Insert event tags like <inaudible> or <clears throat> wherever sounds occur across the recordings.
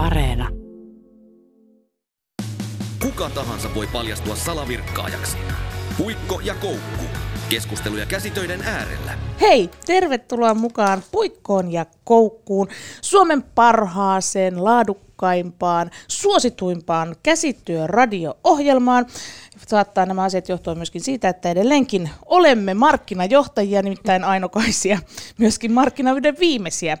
Areena. Kuka tahansa voi paljastua salavirkkaajaksi. Puikko ja koukku. Keskusteluja käsitöiden äärellä. Hei, tervetuloa mukaan Puikkoon ja Koukkuun, Suomen parhaaseen, laadukkaimpaan, suosituimpaan käsityöradio-ohjelmaan. Saattaa nämä asiat johtua myöskin siitä, että edelleenkin olemme markkinajohtajia, nimittäin ainokaisia, myöskin markkinavyden viimeisiä,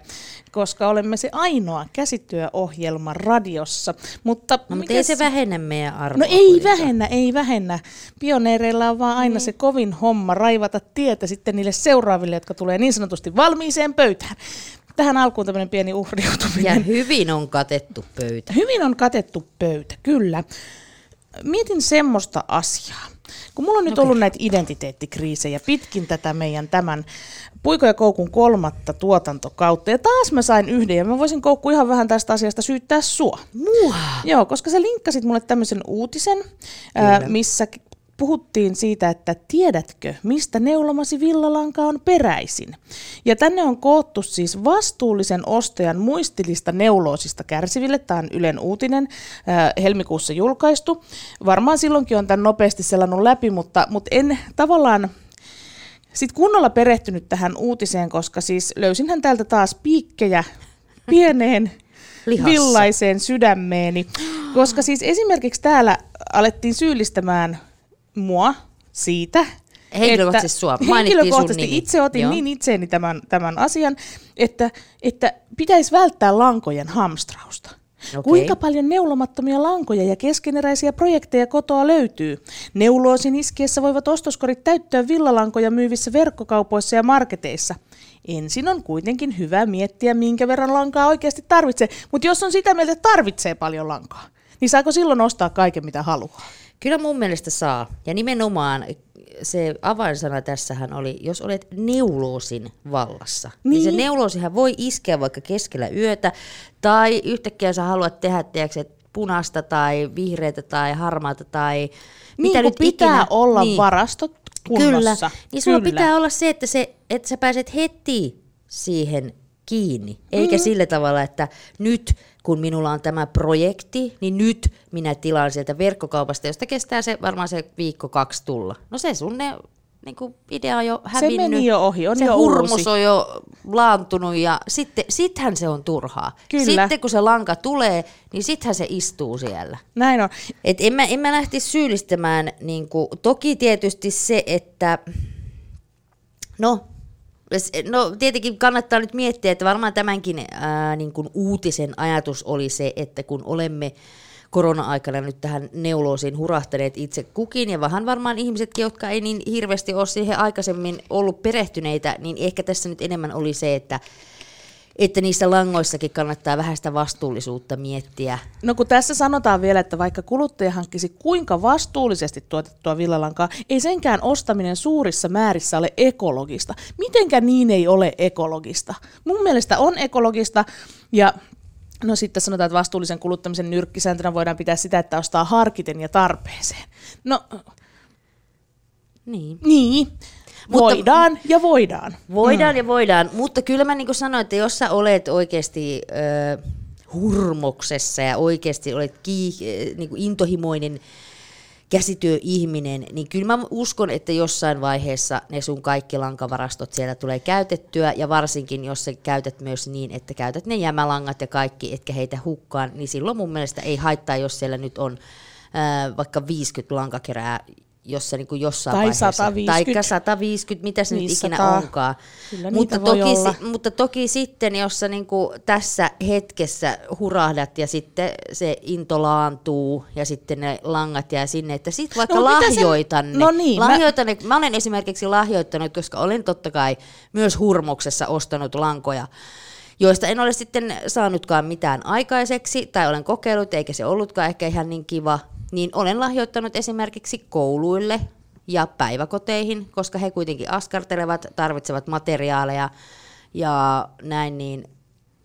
koska olemme se ainoa käsityöohjelma radiossa. Mutta, no, mutta ei se vähennä meidän arvoa. No ei kuitenkaan. vähennä, ei vähennä. Pioneereilla on vaan aina niin. se kovin homma raivata tietä sitten niille seuraaville, jotka tulee niin sanotusti valmiiseen pöytään tähän alkuun tämmöinen pieni uhriutuminen. Ja hyvin on katettu pöytä. Hyvin on katettu pöytä, kyllä mietin semmoista asiaa. Kun mulla on nyt okay. ollut näitä identiteettikriisejä pitkin tätä meidän tämän Puiko ja Koukun kolmatta tuotantokautta, ja taas mä sain yhden, ja mä voisin Koukku ihan vähän tästä asiasta syyttää sua. Mua? Joo, koska sä linkkasit mulle tämmöisen uutisen, ää, missä puhuttiin siitä, että tiedätkö, mistä neulomasi villalanka on peräisin. Ja tänne on koottu siis vastuullisen ostajan muistilista neuloosista kärsiville. Tämä on Ylen uutinen, äh, helmikuussa julkaistu. Varmaan silloinkin on tämän nopeasti selannut läpi, mutta, mutta en tavallaan sitten kunnolla perehtynyt tähän uutiseen, koska siis löysinhän täältä taas piikkejä pieneen <laughs> Lihassa. villaiseen sydämeeni. Koska siis esimerkiksi täällä alettiin syyllistämään mua siitä, Henkilökohtaisesti sua. Henkilökohtaisesti sun itse otin Joo. niin itseeni tämän, tämän asian, että, että pitäisi välttää lankojen hamstrausta. Okay. Kuinka paljon neulomattomia lankoja ja keskeneräisiä projekteja kotoa löytyy? Neuloosin iskiessä voivat ostoskorit täyttyä villalankoja myyvissä verkkokaupoissa ja marketeissa. Ensin on kuitenkin hyvä miettiä, minkä verran lankaa oikeasti tarvitsee, mutta jos on sitä mieltä, että tarvitsee paljon lankaa, niin saako silloin ostaa kaiken, mitä haluaa? Kyllä mun mielestä saa. Ja nimenomaan se avainsana tässähän oli, jos olet neuloosin vallassa. Niin. niin se neuloosihan voi iskeä vaikka keskellä yötä, tai yhtäkkiä sä haluat tehdä, tiedätkö, punaista tai vihreätä tai harmaata tai niin, mitä nyt pitää ikinä. olla niin. varastot kunnossa. Kyllä, niin sulla Kyllä. pitää olla se että, se, että sä pääset heti siihen kiinni, eikä mm. sillä tavalla, että nyt kun minulla on tämä projekti, niin nyt minä tilaan sieltä verkkokaupasta, josta kestää se varmaan se viikko kaksi tulla. No se sun ne, niin kuin idea on jo hävinnyt. Se meni jo ohi, on se jo hurmus uusi. on jo laantunut ja sitten, sittenhän se on turhaa. Kyllä. Sitten kun se lanka tulee, niin sittenhän se istuu siellä. Näin on. Et en, mä, en mä lähtisi syyllistämään, niin kuin, toki tietysti se, että no No tietenkin kannattaa nyt miettiä, että varmaan tämänkin ää, niin kuin uutisen ajatus oli se, että kun olemme korona-aikana nyt tähän neuloosiin hurahtaneet itse kukin, ja vähän varmaan ihmisetkin, jotka ei niin hirveästi ole siihen aikaisemmin ollut perehtyneitä, niin ehkä tässä nyt enemmän oli se, että että niissä langoissakin kannattaa vähän sitä vastuullisuutta miettiä. No kun tässä sanotaan vielä, että vaikka kuluttaja hankkisi kuinka vastuullisesti tuotettua villalankaa, ei senkään ostaminen suurissa määrissä ole ekologista. Mitenkä niin ei ole ekologista? Mun mielestä on ekologista ja No sitten sanotaan, että vastuullisen kuluttamisen nyrkkisääntönä voidaan pitää sitä, että ostaa harkiten ja tarpeeseen. No, niin. Niin. Mutta, voidaan ja voidaan. Voidaan mm. ja voidaan, mutta kyllä mä niin sanoin, että jos sä olet oikeasti äh, hurmoksessa ja oikeasti olet kii, äh, niin intohimoinen käsityöihminen, niin kyllä mä uskon, että jossain vaiheessa ne sun kaikki lankavarastot siellä tulee käytettyä, ja varsinkin jos sä käytät myös niin, että käytät ne jämälangat ja kaikki, etkä heitä hukkaan, niin silloin mun mielestä ei haittaa, jos siellä nyt on äh, vaikka 50 lankakerää jossa niin kuin jossain tai vaiheessa, 150. tai 150, mitä se 500. nyt ikinä onkaan. mutta, toki, olla. mutta toki sitten, jos sä niin kuin tässä hetkessä hurahdat ja sitten se into laantuu ja sitten ne langat jää sinne, että sitten vaikka no, lahjoitan sen... ne. No niin, lahjoitan mä... ne. Mä olen esimerkiksi lahjoittanut, koska olen totta kai myös hurmoksessa ostanut lankoja, joista en ole sitten saanutkaan mitään aikaiseksi, tai olen kokeillut, eikä se ollutkaan ehkä ihan niin kiva, niin olen lahjoittanut esimerkiksi kouluille ja päiväkoteihin, koska he kuitenkin askartelevat, tarvitsevat materiaaleja ja näin, niin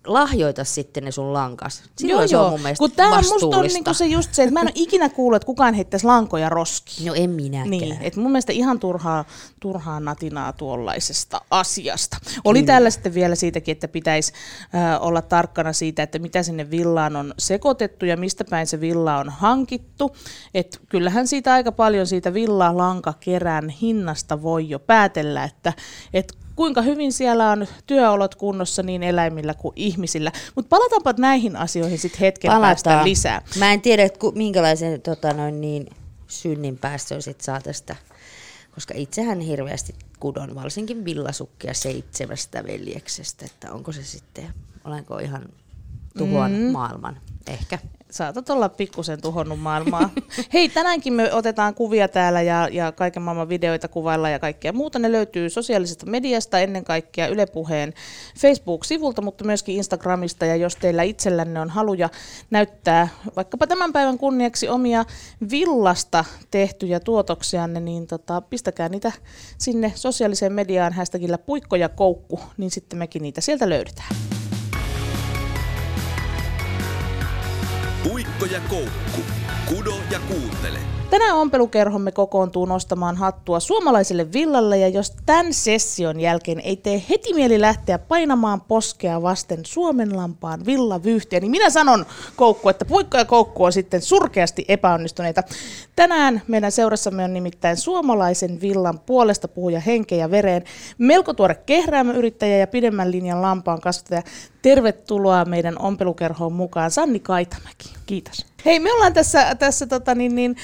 lahjoita sitten ne sun lankas. Silloin joo, se on mun mielestä Kun tää musta on niinku se just se, että mä en ole ikinä kuullut, että kukaan heittäisi lankoja roskiin. No en minäkään. Niin, että mun mielestä ihan turhaa, turhaa natinaa tuollaisesta asiasta. Oli Kyllä. täällä sitten vielä siitäkin, että pitäisi äh, olla tarkkana siitä, että mitä sinne villaan on sekoitettu ja mistä päin se villa on hankittu. Et kyllähän siitä aika paljon siitä villalankakerän hinnasta voi jo päätellä, että et kuinka hyvin siellä on työolot kunnossa niin eläimillä kuin ihmisillä. Mutta palataanpa näihin asioihin sitten hetken Palataan. päästä lisää. Mä en tiedä, että minkälaisen tota, noin niin, synnin päästön sit saa tästä, koska itsehän hirveästi kudon varsinkin villasukkia seitsemästä veljeksestä, että onko se sitten, olenko ihan tuhoan mm. maailman, ehkä saatat olla pikkusen tuhonnut maailmaa. <laughs> Hei, tänäänkin me otetaan kuvia täällä ja, ja kaiken maailman videoita kuvailla ja kaikkea muuta. Ne löytyy sosiaalisesta mediasta, ennen kaikkea Yle Puheen Facebook-sivulta, mutta myöskin Instagramista. Ja jos teillä itsellänne on haluja näyttää vaikkapa tämän päivän kunniaksi omia villasta tehtyjä tuotoksianne, niin tota, pistäkää niitä sinne sosiaaliseen mediaan hashtagillä puikko ja koukku, niin sitten mekin niitä sieltä löydetään. Puikko ja koukku. Kudo ja kuuntele. Tänään ompelukerhomme kokoontuu nostamaan hattua suomalaiselle villalle ja jos tämän session jälkeen ei tee heti mieli lähteä painamaan poskea vasten Suomen lampaan villavyyhtiä, niin minä sanon koukku, että puikko ja koukku on sitten surkeasti epäonnistuneita. Tänään meidän seurassamme on nimittäin suomalaisen villan puolesta puhuja henkeä ja vereen, melko tuore kehräämöyrittäjä ja pidemmän linjan lampaan kasvattaja. Tervetuloa meidän ompelukerhoon mukaan Sanni Kaitamäki. Kiitos. Hei, me ollaan tässä, tässä tota, niin, niin,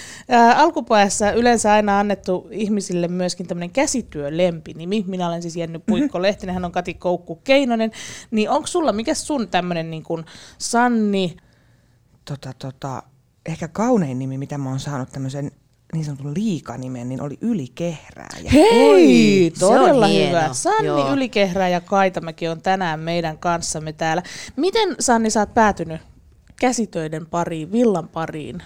alkupäässä yleensä aina annettu ihmisille myöskin tämmöinen käsityölempinimi. Minä olen siis Jenny Puikko mhm. Lehtinen, hän on Kati Koukku Keinonen. Niin onko sulla, mikä sun tämmöinen niin kuin Sanni? Tota, tota, ehkä kaunein nimi, mitä mä oon saanut tämmöisen niin sanotun liikanimen, niin oli Ylikehrääjä. Hei, Oi, todella hyvä. Hieno. Sanni Joo. Ylikehrääjä Kaitamäki on tänään meidän kanssamme täällä. Miten Sanni sä oot päätynyt käsitöiden pariin, villan pariin?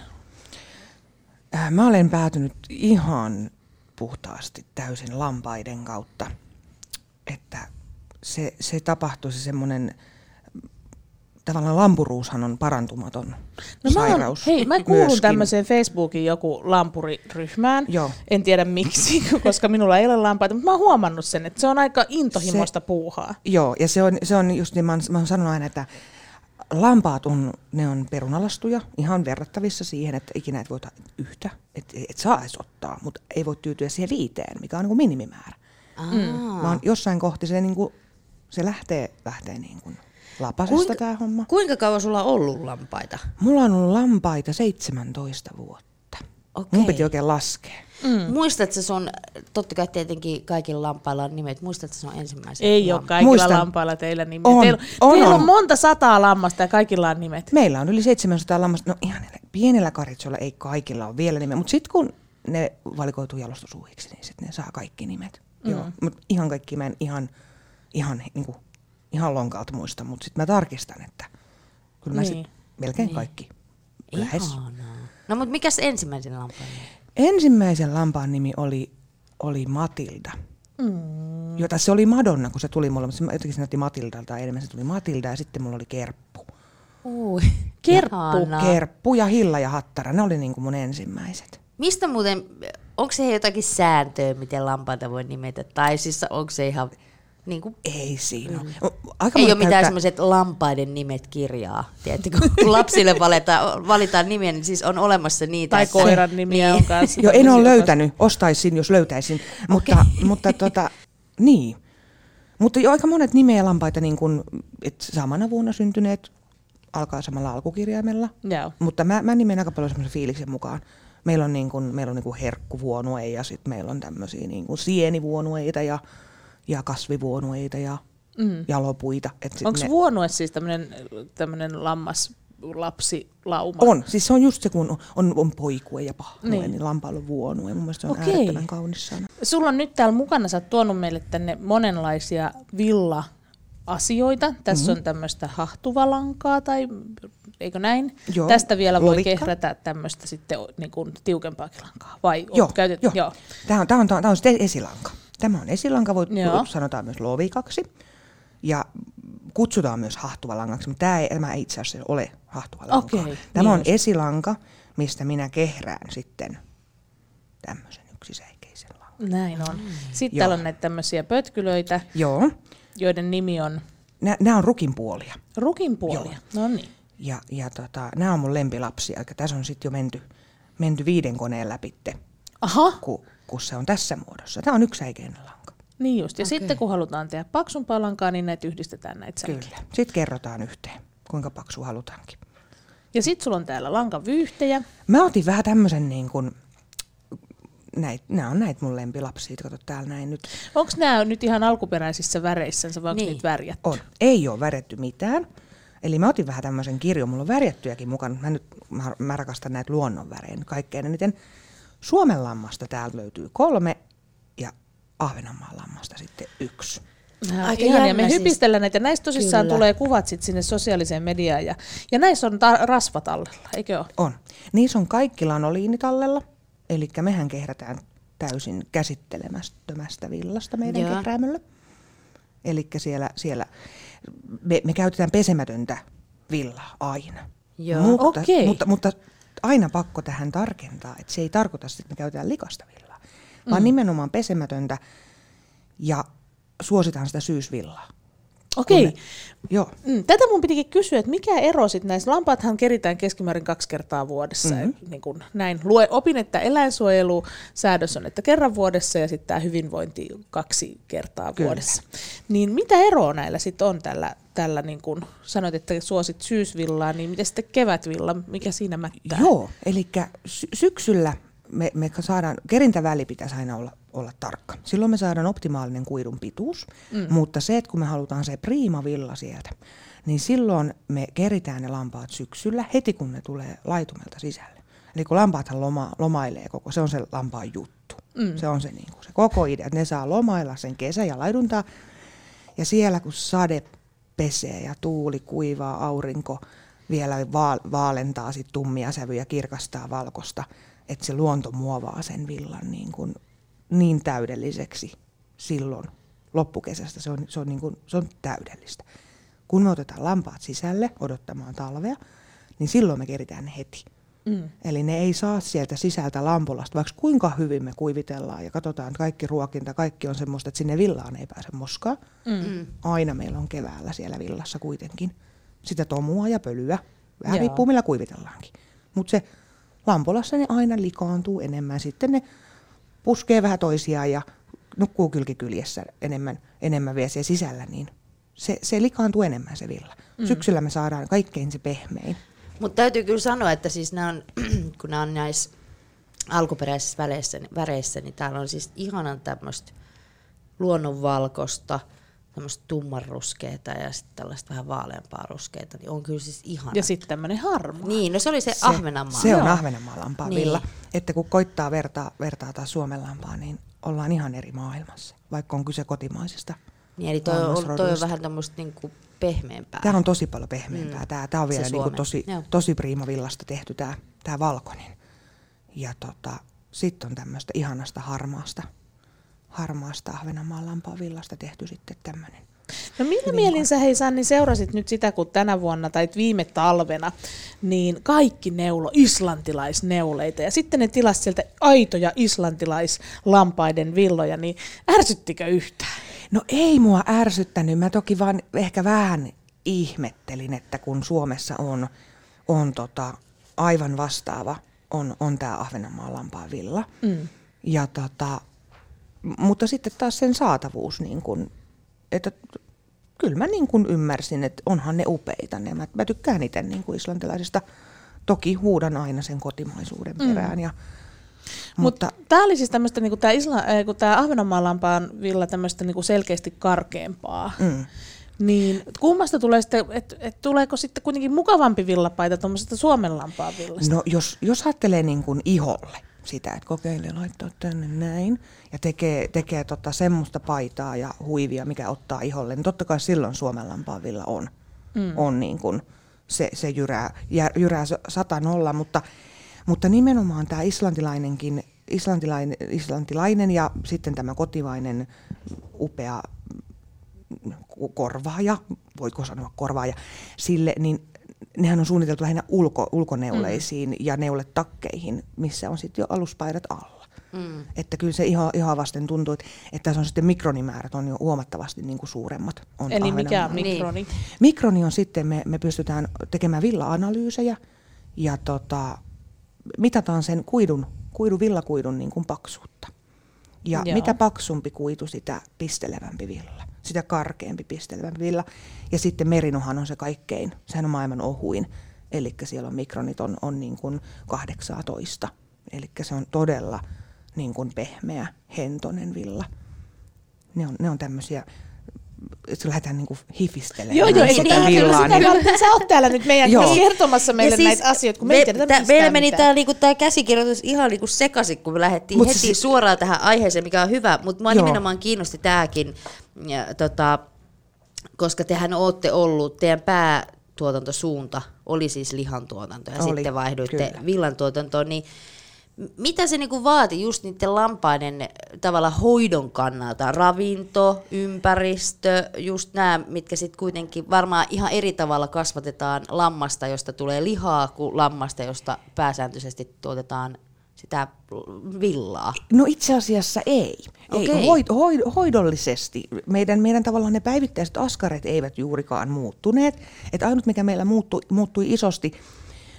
Äh, mä olen päätynyt ihan puhtaasti täysin lampaiden kautta. Että se, se tapahtui se semmoinen, tavallaan lampuruushan on parantumaton no sairaus. Mä oon, hei, mä kuulun tämmöiseen Facebookin joku lampuriryhmään. Joo. En tiedä miksi, <laughs> koska minulla ei ole lampaita, mutta mä oon huomannut sen, että se on aika intohimoista se, puuhaa. Joo, ja se on, se on just niin, mä oon, mä oon sanonut aina, että lampaat on, ne on perunalastuja, ihan verrattavissa siihen, että ikinä et voi ottaa yhtä, että et saa edes ottaa, mutta ei voi tyytyä siihen viiteen, mikä on niin kuin minimimäärä. Mm. Vaan jossain kohti se, niin kuin, se lähtee, lähtee niin kuin lapasesta tämä homma. Kuinka kauan sulla on ollut lampaita? Mulla on ollut lampaita 17 vuotta. Okay. Mun piti oikein laskea. Mm. Muistatko sun, totta kai tietenkin kaikilla lampailla on nimet, muistatko sun ensimmäisen Ei lampa? ole kaikilla Muistan. lampailla teillä nimet. On, teillä, on, teillä on. on monta sataa lammasta ja kaikilla on nimet. Meillä on yli 700 lammasta. No ihan pienellä karitsolla ei kaikilla ole vielä nimet, mutta sitten kun ne valikoituu jalostusuhiksi, niin sitten ne saa kaikki nimet. Mm. Joo, mutta ihan kaikki mä en ihan, ihan, niinku, ihan lonkalta muista, mutta sitten mä tarkistan, että kyllä mä niin. sit melkein niin. kaikki. Lähes. Ihanaa. No mutta mikäs ensimmäisen lampaan nimi? Ensimmäisen lampaan nimi oli, oli Matilda. Mm. Jota se oli Madonna, kun se tuli mulle, mutta jotenkin se näytti Matildalta enemmän. Se tuli Matilda ja sitten mulla oli Kerppu. Ui, Kerppu. Kerppu ja Hilla ja Hattara, ne oli niinku mun ensimmäiset. Mistä muuten, onko se jotakin sääntöä, miten lampaita voi nimetä? Tai siis onko se ihan niin kuin, ei siinä mm. Aika Ei ole mitään semmoiset lampaiden nimet kirjaa. Tiedättekö, kun lapsille valitaan, valitaan nimiä, niin siis on olemassa niitä. Tai koiran nimiä niin. on kanssa. Joo, en ole löytänyt. Ostaisin, jos löytäisin. Mutta, okay. mutta tota, niin. Mutta jo aika monet nimeä lampaita, niin kun, et samana vuonna syntyneet, alkaa samalla alkukirjaimella. Joo. Mutta mä, mä nimen aika paljon semmoisen fiiliksen mukaan. Meillä on, niin kun, meillä on niin kun herkkuvuonue ja sitten meillä on tämmöisiä niin sienivuonueita ja ja kasvivuonueita ja mm. jalopuita. Onko ne... vuonue siis tämmöinen lammas lapsilauma? On, siis se on just se, kun on, on poikue ja pahnue, niin, niin lampaalla on vuonue. Mun mielestä se on Okei. äärettömän kaunis sana. Sulla on nyt täällä mukana, sä oot tuonut meille tänne monenlaisia villa asioita. Tässä mm-hmm. on tämmöistä hahtuvalankaa tai eikö näin? Joo. Tästä vielä voi Lovikka. kehrätä tämmöistä sitten niin kuin tiukempaakin lankaa. Vai joo, käytet... joo. joo. Tämä on, tämä on, tämä on esilanka. Tämä on esilanka, voi sanotaan myös lovikaksi. Ja kutsutaan myös hahtuvalangaksi, mutta tämä ei, tämä ei itse asiassa ole hahtuvalanka. Okei, tämä niin on just. esilanka, mistä minä kehrään sitten tämmöisen yksisäikeisen langan. Näin on. Sitten Joo. täällä on näitä tämmöisiä pötkylöitä, Joo, joiden nimi on nämä on rukin puolia. rukin puolia. No niin. Ja, ja tota, nämä on mun lempilapsia, eli tässä on sitten jo menty, menty viiden koneen läpitte, Aha, kun, kun se on tässä muodossa. Tämä on yksisäikeinen lanka. niin just. Ja sitten kun halutaan tehdä paksumpaa lankaa, niin näitä yhdistetään näitä säikiä. Kyllä. Sitten kerrotaan yhteen, kuinka paksu halutaankin. Ja sitten sulla on täällä lankavyyhtejä. Mä otin vähän tämmöisen niin kuin, näit, nämä on näitä mun lempilapsia, kato täällä näin nyt. Onko nämä nyt ihan alkuperäisissä väreissänsä vai onko Niin. niitä värjätty? On. Ei ole väretty mitään. Eli mä otin vähän tämmöisen kirjon, mulla on värjättyjäkin mukana. Mä, nyt, mä, mä rakastan näitä luonnonvärejä nyt kaikkein eniten. Suomen lammasta täältä löytyy kolme ja Ahvenanmaan lammasta sitten yksi. Nämä Aika ihania. Me siis. hypistellään näitä. Näistä tosissaan Kyllä. tulee kuvat sit sinne sosiaaliseen mediaan. Ja, ja näissä on ta- rasvat allella, eikö ole? On. Niissä on kaikki lanoliinitallella, eli mehän kehrätään täysin käsittelemättömästä villasta meidän Joo. kehräämöllä. Eli siellä, siellä me, me käytetään pesemätöntä villaa aina. Joo. Mutta, Okei. mutta, mutta aina pakko tähän tarkentaa, että se ei tarkoita, sitä, että me käytetään likasta villaa, vaan nimenomaan pesemätöntä ja suositaan sitä syysvillaa. Okei. Ne- Joo. Mm, tätä mun pitikin kysyä, että mikä ero sitten näissä, lampaathan keritään keskimäärin kaksi kertaa vuodessa. Mhm. Mm-hmm. Niin kun näin lue, opin, että eläinsuojelusäädös on, että kerran vuodessa ja sitten tämä hyvinvointi kaksi kertaa Kyllä. vuodessa. Niin mitä eroa näillä sitten on tällä, tällä niin kun sanoit, että suosit syysvillaa, niin miten sitten kevätvilla, mikä siinä mättää? Joo, eli sy- syksyllä me, me saadaan, kerintäväli pitäisi aina olla, olla tarkka. Silloin me saadaan optimaalinen kuidun pituus, mm. mutta se, että kun me halutaan se priima villa sieltä, niin silloin me keritään ne lampaat syksyllä heti kun ne tulee laitumelta sisälle. Eli kun lampaathan loma, lomailee koko, se on se lampaan juttu. Mm. Se on se, niin kuin, se koko idea, että ne saa lomailla sen kesä ja laiduntaa. Ja siellä kun sade pesee ja tuuli kuivaa, aurinko vielä vaal- vaalentaa sit tummia sävyjä, kirkastaa valkosta, että se luonto muovaa sen villan niin, kuin, niin täydelliseksi silloin loppukesästä. Se on, se, on niin kuin, se on täydellistä. Kun me otetaan lampaat sisälle odottamaan talvea, niin silloin me keritään ne heti. Mm. Eli ne ei saa sieltä sisältä lampolasta, vaikka kuinka hyvin me kuivitellaan ja katsotaan, että kaikki ruokinta, kaikki on semmoista, että sinne villaan ei pääse moskaa. Mm. Aina meillä on keväällä siellä villassa kuitenkin sitä tomua ja pölyä. Vähän Joo. riippuu millä kuivitellaankin. Mutta se lampolassa ne aina likaantuu enemmän. Sitten ne puskee vähän toisiaan ja nukkuu kylkikyljessä enemmän, enemmän vielä siellä sisällä, niin se, se likaantuu enemmän se villa. Mm. Syksyllä me saadaan kaikkein se pehmein. Mutta täytyy kyllä sanoa, että siis nämä on, <clears throat> kun nämä on näissä alkuperäisissä väreissä, väreissä, niin täällä on siis ihanan tämmöistä luonnonvalkoista, tämmöistä tummanruskeita ja sitten tällaista vähän vaaleampaa ruskeita, niin on kyllä siis ihana. Ja sitten tämmöinen harmaa. Niin, no se oli se, se Ahvenanmaa. Se on Joo. Ahvenanmaan lampaan Niin. villa. Että kun koittaa vertaa, vertaa taas Suomen lampaan, niin ollaan ihan eri maailmassa, vaikka on kyse kotimaisesta. Niin, eli toi on, toi on vähän tämmöistä niinku pehmeämpää. Tämä on tosi paljon pehmeämpää. Mm. Tämä, tämä on Se vielä niin kuin Suomen. tosi, Joo. tosi priimavillasta tehty tämä, tämä valkoinen. Ja tota, sitten on tämmöistä ihanasta harmaasta, harmaasta Ahvenanmaan lampaan villasta tehty sitten tämmöinen. No millä mielin sä hei Sanni seurasit nyt sitä, kun tänä vuonna tai viime talvena, niin kaikki neulo islantilaisneuleita ja sitten ne tilasi sieltä aitoja islantilaislampaiden villoja, niin ärsyttikö yhtään? No ei mua ärsyttänyt. Mä toki vaan ehkä vähän ihmettelin, että kun Suomessa on, on tota, aivan vastaava, on, on tämä Ahvenanmaan lampaan villa. Mm. Ja tota, mutta sitten taas sen saatavuus, niin kun, että kyllä mä niin kun ymmärsin, että onhan ne upeita. Ne. Mä, mä tykkään itse niin kuin islantilaisista. Toki huudan aina sen kotimaisuuden perään. Ja, Mutta Mut tämä oli siis tämmöistä, niinku tämä äh, Ahvenanmaan lampaan villa tämmöistä niinku selkeästi karkeampaa. Mm. Niin kummasta tulee sitten, että et tuleeko sitten kuitenkin mukavampi villapaita tuommoisesta Suomen lampaan villasta? No jos, jos ajattelee niin kuin iholle sitä, että kokeilee laittaa tänne näin. Ja tekee, tekee tota semmoista paitaa ja huivia, mikä ottaa iholle, niin totta kai silloin Suomen lampaanvilla on, mm. on niin kuin se, se jyrää, jyrää sata nolla, mutta, mutta nimenomaan tämä islantilainenkin, islantilainen, islantilainen ja sitten tämä kotivainen upea korvaaja, voiko sanoa korvaaja, sille, niin nehän on suunniteltu lähinnä ulko, ulkoneuleisiin mm. ja neuletakkeihin, missä on sitten jo aluspaidat alla. Mm. Että kyllä se ihan, ihan vasten tuntuu, että, että tässä on sitten mikronimäärät on jo huomattavasti niin kuin suuremmat. On Eli mikä on mikroni? Niin. Mikroni on sitten, me, me pystytään tekemään villa-analyysejä ja tota, mitataan sen kuidun, kuidun villakuidun niin kuin paksuutta. Ja Joo. mitä paksumpi kuitu, sitä pistelevämpi villa. Sitä karkeampi pistelevämpi villa. Ja sitten merinohan on se kaikkein, sehän on maailman ohuin. Eli siellä on mikronit on, on niin kuin 18. Eli se on todella niin kuin pehmeä, hentonen villa. Ne on, ne on tämmöisiä että lähdetään niinku hifistelemään joo, joo, sitä ei, villaa. Niin, niin... Sä oot täällä nyt meidän kertomassa meille siis, näitä asioita, kun me, me ei tiedä Meillä meni tämä niinku, käsikirjoitus ihan niinku sekaisin, kun me lähdettiin Mut heti siis... suoraan tähän aiheeseen, mikä on hyvä, mutta mua joo. nimenomaan kiinnosti tämäkin, ja, tota, koska tehän olette ollut, teidän päätuotantosuunta oli siis lihantuotanto, ja oli, sitten vaihduitte kyllä. villantuotantoon, niin mitä se niinku vaati just niiden lampaiden tavalla hoidon kannalta? Ravinto, ympäristö, just nämä, mitkä sitten kuitenkin varmaan ihan eri tavalla kasvatetaan lammasta, josta tulee lihaa, kuin lammasta, josta pääsääntöisesti tuotetaan sitä villaa? No itse asiassa ei. Okay. ei hoid, hoid, hoidollisesti. Meidän, meidän tavallaan ne päivittäiset askareet eivät juurikaan muuttuneet. Et ainut mikä meillä muuttui, muuttui isosti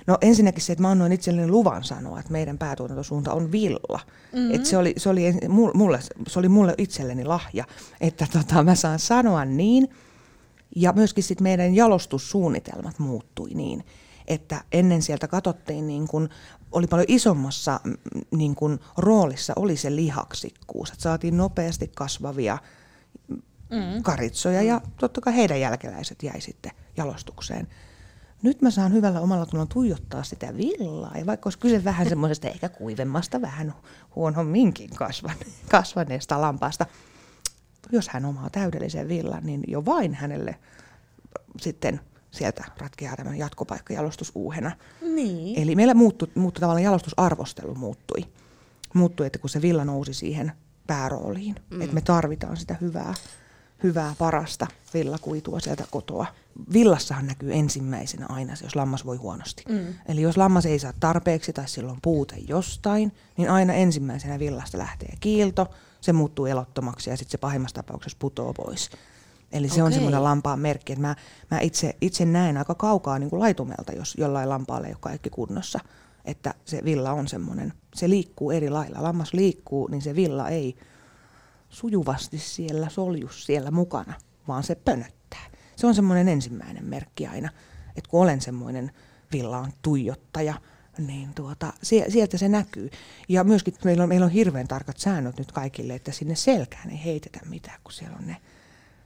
No ensinnäkin se, että mä annoin itselleni luvan sanoa, että meidän päätuotantosuunta on villa. Mm-hmm. Että se, oli, se, oli mulle, se oli mulle itselleni lahja, että tota, mä saan sanoa niin. Ja myöskin sit meidän jalostussuunnitelmat muuttui niin, että ennen sieltä katsottiin niin kun, oli paljon isommassa niin kun, roolissa oli se lihaksikkuus, että saatiin nopeasti kasvavia mm. karitsoja ja totta kai heidän jälkeläiset jäi sitten jalostukseen nyt mä saan hyvällä omalla tunnolla tuijottaa sitä villaa. Ja vaikka olisi kyse vähän <laughs> semmoisesta ehkä kuivemmasta, vähän huonomminkin kasvaneesta lampaasta, jos hän omaa täydellisen villan, niin jo vain hänelle sitten sieltä ratkeaa tämän jatkopaikka jalostusuuhena. Niin. Eli meillä muuttui, muuttui tavallaan jalostusarvostelu muuttui. Muuttui, että kun se villa nousi siihen päärooliin, mm. että me tarvitaan sitä hyvää hyvää, parasta villakuitua sieltä kotoa. Villassahan näkyy ensimmäisenä aina se, jos lammas voi huonosti. Mm. Eli jos lammas ei saa tarpeeksi tai silloin puute jostain, niin aina ensimmäisenä villasta lähtee kiilto, se muuttuu elottomaksi ja sitten se pahimmassa tapauksessa putoo pois. Eli se okay. on semmoinen lampaan merkki, että mä, mä itse, itse näen aika kaukaa niin kuin laitumelta, jos jollain lampaalle ei ole kaikki kunnossa. Että se villa on semmoinen, se liikkuu eri lailla. Lammas liikkuu, niin se villa ei sujuvasti siellä soljus siellä mukana, vaan se pönöttää. Se on semmoinen ensimmäinen merkki aina, että kun olen semmoinen villaan tuijottaja, niin tuota, sieltä se näkyy. Ja myöskin meillä on, meillä on hirveän tarkat säännöt nyt kaikille, että sinne selkään ei heitetä mitään, kun siellä on ne,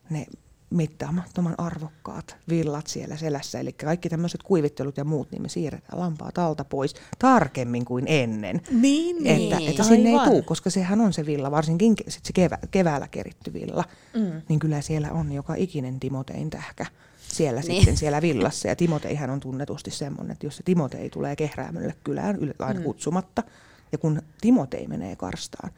ne mittaamattoman arvokkaat villat siellä selässä. Eli kaikki tämmöiset kuivittelut ja muut, niin me siirretään lampaa alta pois tarkemmin kuin ennen. Niin, että, niin. että sinne ei tule, koska sehän on se villa, varsinkin sit se kevä, keväällä keritty villa, mm. niin kyllä siellä on joka ikinen Timotein tähkä siellä niin. sitten siellä villassa. Ja Timoteihän on tunnetusti semmoinen, että jos se Timotei tulee kehräämölle kylään aina mm. kutsumatta, ja kun Timotei menee karstaan,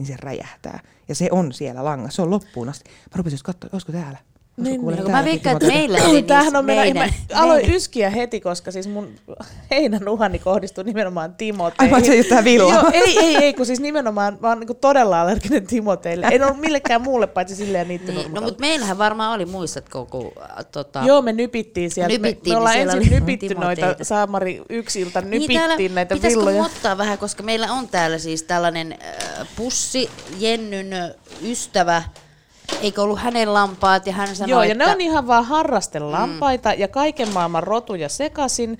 niin se räjähtää. Ja se on siellä langassa, se on loppuun asti. Mä rupesin katsoa, olisiko täällä. Niin, niin. Mä veikkaan, että meillä niin Tämähän on meidän, meidän, mä aloin meidän. yskiä heti, koska siis mun heinän uhani kohdistuu nimenomaan Timoteihin. Aivan se jotain villaa. Joo, ei, ei, ei, kun siis nimenomaan mä oon niin todella allerginen Timoteille. En ollut millekään muulle paitsi silleen niiden niin, No mutta meillähän varmaan oli, muistatko, kun... Tota... Joo, me nypittiin siellä. Nypittiin, me, me ollaan niin ensin nypitty noita, Saamari yksi ilta niin nypittiin niin näitä pitäisikö villoja. Pitäisikö ottaa vähän, koska meillä on täällä siis tällainen äh, pussi, Jennyn ystävä, eikö ollut hänen lampaat ja hän sanoi, Joo, ja että... ne on ihan vaan harrastelampaita mm. ja kaiken maailman rotuja sekasin.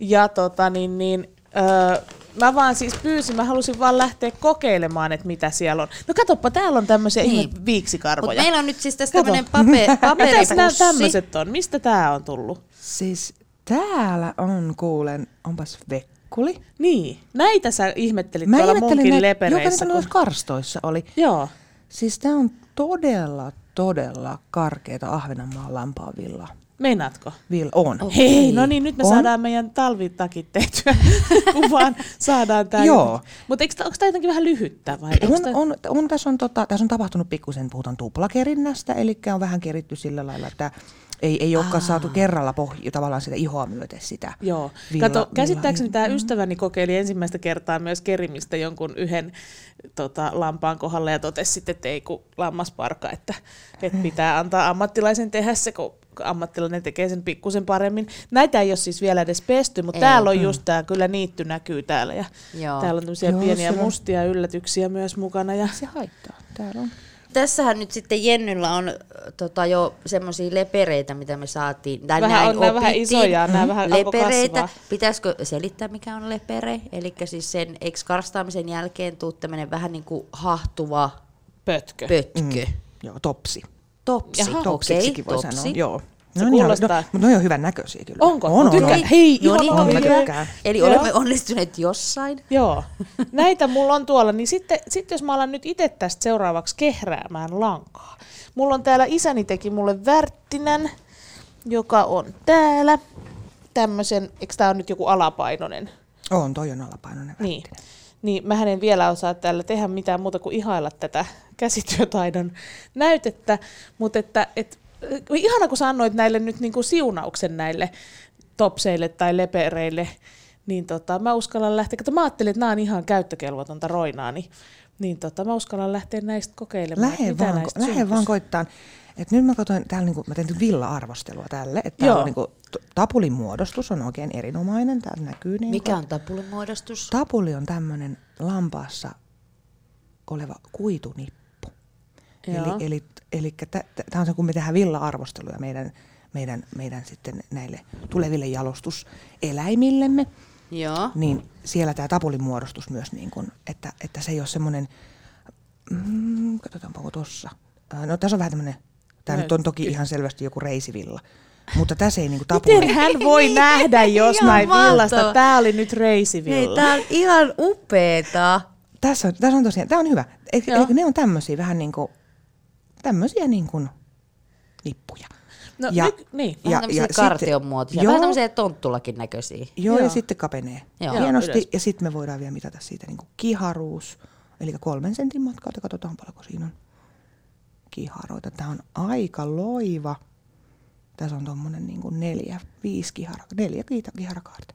Ja tota niin, niin öö, mä vaan siis pyysin, mä halusin vaan lähteä kokeilemaan, että mitä siellä on. No katoppa, täällä on tämmöisiä niin. ihme viiksikarvoja. Mut meillä on nyt siis tässä tämmöinen pape- <laughs> paperipussi. Mitäs nämä tämmöiset on? Mistä tää on tullut? Siis täällä on, kuulen, onpas vekkuli. Niin, näitä sä ihmettelit Mä tuolla munkin lepereissä. Joka kun... karstoissa oli. Joo. Siis tää on todella, todella karkeita Ahvenanmaan lampaavilla. Meinaatko? Vil, on. Okay. Hei, no niin, nyt me on. saadaan meidän talvitakit tehtyä, <laughs> kun vaan saadaan tämä. Joo. Mutta onko tämä jotenkin vähän lyhyttä? Vai on, tää... on, on, tässä, on, tota, tässä on tapahtunut pikkusen, puhutaan tuplakerinnästä, eli on vähän keritty sillä lailla, että ei, ei olekaan saatu kerralla pohja, tavallaan sitä ihoa myöten sitä. Joo. Villa, Kato, käsittääkseni villa. tämä mm. ystäväni kokeili ensimmäistä kertaa myös kerimistä jonkun yhden tota, lampaan kohdalla ja totesi sitten, että ei kun lammasparka, että, että pitää antaa ammattilaisen tehdä se, kun ammattilainen tekee sen pikkusen paremmin. Näitä ei ole siis vielä edes pesty, mutta ei. täällä on mm. just tämä, kyllä niitty näkyy täällä. Ja Joo. täällä on tämmöisiä Joo, pieniä mustia yllätyksiä myös mukana. Ja... Se haittaa, täällä on. Tässähän nyt sitten Jennyllä on tota, jo semmoisia lepereitä, mitä me saatiin. Tai vähän näin on nämä vähän isoja, nämä vähän lepereitä. Pitäisikö selittää, mikä on lepere? Eli siis sen eikö karstaamisen jälkeen tuu tämmöinen vähän niin kuin hahtuva pötkö. pötkö. Mm. Joo, topsi. Topsi, okei, okay, voi topsi. sanoa. Joo. Se no, kuulostaa. Ihan, no, mutta ne on hyvän näköisiä kyllä. Onko? On, on, on. Hei, no niin, on, mä tykkään. Eli Joo. olemme onnistuneet jossain. <laughs> Joo. Näitä mulla on tuolla, niin sitten, sitten jos mä alan nyt itse tästä seuraavaksi kehräämään lankaa. Mulla on täällä, isäni teki mulle värttinän, joka on täällä. Tämmöisen, eikö tää on nyt joku alapainoinen? On, toi on alapainoinen värttinen. Niin. Niin mä en vielä osaa täällä tehdä mitään muuta kuin ihailla tätä <laughs> käsityötaidon näytettä, mutta että, että ihana kun sanoit näille nyt niin kuin siunauksen näille topseille tai lepereille, niin tota, mä uskallan lähteä, kun mä ajattelin, että nämä on ihan käyttökelvotonta roinaa, niin, niin tota, mä uskallan lähteä näistä kokeilemaan. Lähde vaan, näistä lähde vaan koittaan. Et nyt mä katsoin, täällä niinku, mä tein villa-arvostelua tälle, että täällä on niinku, tapulin muodostus on oikein erinomainen, täällä näkyy. Niinku, Mikä on tapulin muodostus? Tapuli on tämmöinen lampaassa oleva kuitunippu. Joo. Eli, eli eli tämä on se, kun me tehdään villa-arvosteluja meidän, meidän, meidän sitten näille tuleville jalostuseläimillemme, Joo. niin siellä tämä tapulin muodostus myös, niin kun, että, että se ei ole semmoinen, mm, katsotaanpa tuossa, no tässä on vähän tämmöinen, tämä nyt on toki ihan selvästi joku reisivilla, mutta tässä ei niinku tapuli. Miten hän voi <laughs> nähdä jostain villasta? Tämä oli nyt reisivilla. Tämä on ihan upeeta. Tässä on, tässä on tosiaan, tämä on hyvä. Eikö, ne on tämmöisiä vähän niin kuin tämmöisiä niin kuin lippuja. No, ja, nyt, niin. Vähän tämmöisiä kartion muotoisia, vähän tämmöisiä tonttulakin näköisiä. Joo, joo, ja sitten kapenee joo. hienosti. Ylös. Ja sitten me voidaan vielä mitata siitä niin kuin kiharuus, eli kolmen sentin matkalta. Katsotaan paljonko siinä on kiharoita. Tämä on aika loiva. Tässä on tuommoinen niin kuin neljä, viisi kihara, neljä kiharakaarta.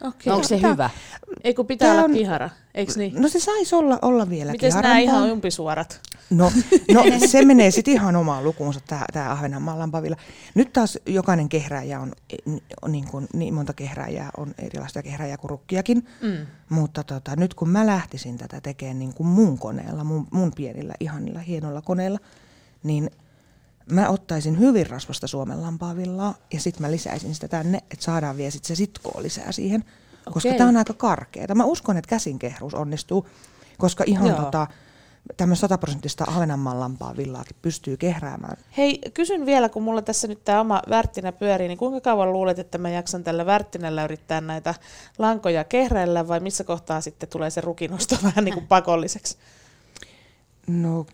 Okay. No onko se Tää, hyvä? Ei kun pitää olla on, kihara, eikö niin? No se saisi olla, olla vielä Miten nämä ihan umpisuorat? No, <laughs> no se menee sitten ihan omaan lukuunsa tämä Ahvenanmaan lampavilla. Nyt taas jokainen kehrääjä on, on niin, kuin, niin monta kehrääjää on erilaista kehrääjää kuin rukkiakin. Mm. Mutta tota, nyt kun mä lähtisin tätä tekemään niin kuin mun koneella, mun, mun pienillä ihanilla hienoilla koneilla, niin mä ottaisin hyvin rasvasta Suomen lampaavillaa ja sitten mä lisäisin sitä tänne, että saadaan vielä sit se sitkoa lisää siihen, okay. koska tämä on aika karkeata. Mä uskon, että käsinkehruus onnistuu, koska ihan Joo. tota, tämmöistä sataprosenttista Ahvenanmaan lampaa villaakin pystyy kehräämään. Hei, kysyn vielä, kun mulla tässä nyt tämä oma värttinä pyörii, niin kuinka kauan luulet, että mä jaksan tällä värttinällä yrittää näitä lankoja kehräillä vai missä kohtaa sitten tulee se rukinosto <laughs> vähän niin kuin pakolliseksi? No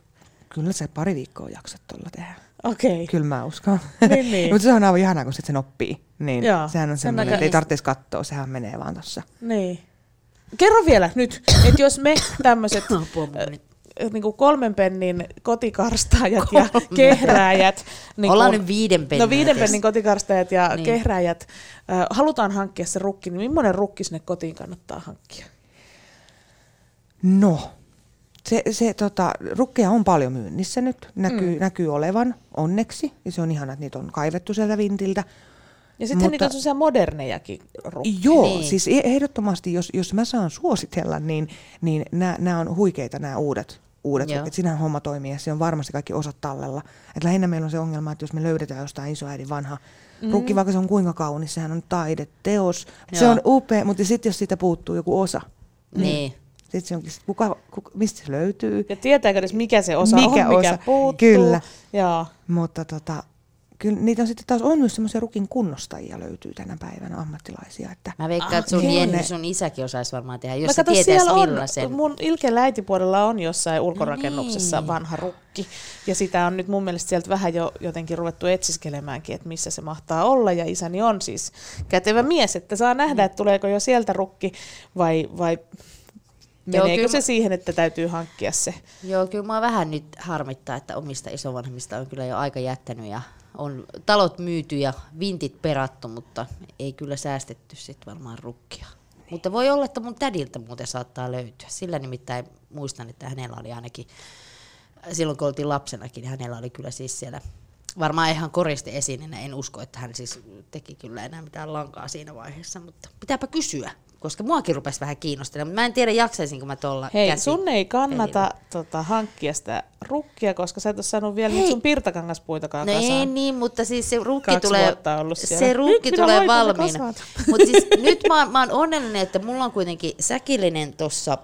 kyllä se pari viikkoa jaksat tuolla tehdä. Okei. Okay. Kyllä mä uskon. Niin, niin. <laughs> Mutta se on aivan ihanaa, kun sit sen oppii. Niin Joo, sehän on semmoinen, että ei tarvitsisi katsoa, sehän menee vaan tuossa. Niin. Kerro vielä nyt, että jos me tämmöiset <laughs> niin kuin kolmen pennin kotikarstaajat Kolme. ja kehrääjät. Niin Ollaan kun, nyt viiden pennin. No viiden pennin kotikarstaajat ja niin. kehrääjät. Äh, halutaan hankkia se rukki, niin millainen rukki sinne kotiin kannattaa hankkia? No, se, se tota, rukkeja on paljon myynnissä nyt, näkyy, mm. näkyy olevan onneksi, ja se on ihana, että niitä on kaivettu sieltä vintiltä. Ja sitten niitä on sellaisia modernejakin rukkeja. Joo, niin. siis e- ehdottomasti, jos, jos mä saan suositella, niin, niin nämä on huikeita nämä uudet, uudet rukit. Sinähän homma toimii ja se on varmasti kaikki osat tallella. Et lähinnä meillä on se ongelma, että jos me löydetään jostain isoäidin vanha mm. rukki, vaikka se on kuinka kaunis, sehän on taideteos. Joo. Se on upea, mutta sitten jos siitä puuttuu joku osa, niin, niin sitten se onkin, kuka, kuka, mistä se löytyy. Ja tietääkö edes mikä se osa mikä on, mikä osa. puuttuu. Kyllä. Joo. Mutta tota, kyllä niitä on sitten taas on myös semmoisia rukin kunnostajia löytyy tänä päivänä ammattilaisia. Että Mä veikkaan, että sun, Jenny, sun isäkin osaisi varmaan tehdä, jos Mä se kato, tietäisi siellä on, millaisen. mun Ilken äitipuolella on jossain ulkorakennuksessa No niin. vanha rukki. Ja sitä on nyt mun mielestä sieltä vähän jo jotenkin ruvettu etsiskelemäänkin, että missä se mahtaa olla. Ja isäni on siis kätevä mies, että saa nähdä, että tuleeko jo sieltä rukki vai, vai meneekö kyllä se mä- siihen, että täytyy hankkia se. Joo, kyllä mua vähän nyt harmittaa, että omista isovanhemmista on kyllä jo aika jättänyt ja on talot myyty ja vintit perattu, mutta ei kyllä säästetty sitten varmaan rukkia. Mutta voi olla, että mun tädiltä muuten saattaa löytyä. Sillä nimittäin muistan, että hänellä oli ainakin, silloin kun oltiin lapsenakin, niin hänellä oli kyllä siis siellä varmaan ihan koriste esineenä. En usko, että hän siis teki kyllä enää mitään lankaa siinä vaiheessa, mutta pitääpä kysyä, koska muakin rupesi vähän kiinnostelemaan. Mutta mä en tiedä, jaksaisinko mä tuolla Hei, käsi- sun ei kannata pelillä. tota, hankkia sitä rukkia, koska sä et ole saanut vielä Hei. sun pirtakangaspuitakaan No ei kasaan. niin, mutta siis se rukki Kaksi tulee, se rukki Nyt tulee valmiina. Mutta siis nyt mä, mä oon onnellinen, että mulla on kuitenkin säkillinen tuossa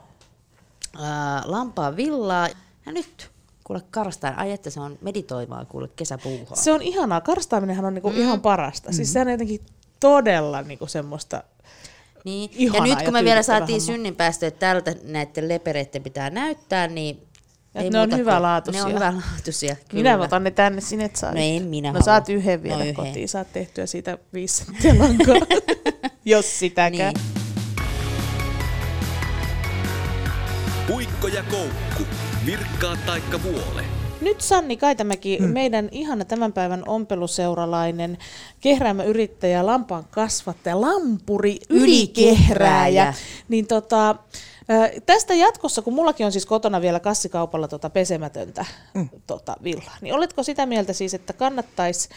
lampaan villaa. Ja nyt kuule karstaan, ai että se on meditoimaa kuule kesäpuuhaa. Se on ihanaa. Karstaaminenhan on niinku mm. ihan parasta. Mm. Siis se on jotenkin todella niinku semmoista... Niin. Ja nyt ja kun me vielä saatiin homma. synninpäästö, että tältä näiden lepereiden pitää näyttää, niin Ja ei ne on hyvälaatuisia. Ne on hyvälaatuisia, <laughs> kyllä. Minä otan ne tänne, sinä et saa. No en minä No halua. saat yhden vielä No yhden. kotiin. Saat tehtyä siitä viisi senttiä lankaa. <laughs> Jos sitäkään. Niin. Puikko ja koukku. Virkkaa taikka vuole. Nyt Sanni Kaitamäki, mm. meidän ihana tämän päivän ompeluseuralainen kehräämöyrittäjä, lampaan kasvattaja, lampuri, ylikehrääjä. Niin tota, tästä jatkossa, kun mullakin on siis kotona vielä kassikaupalla tota pesemätöntä mm. tota villaa, niin oletko sitä mieltä siis, että kannattaisi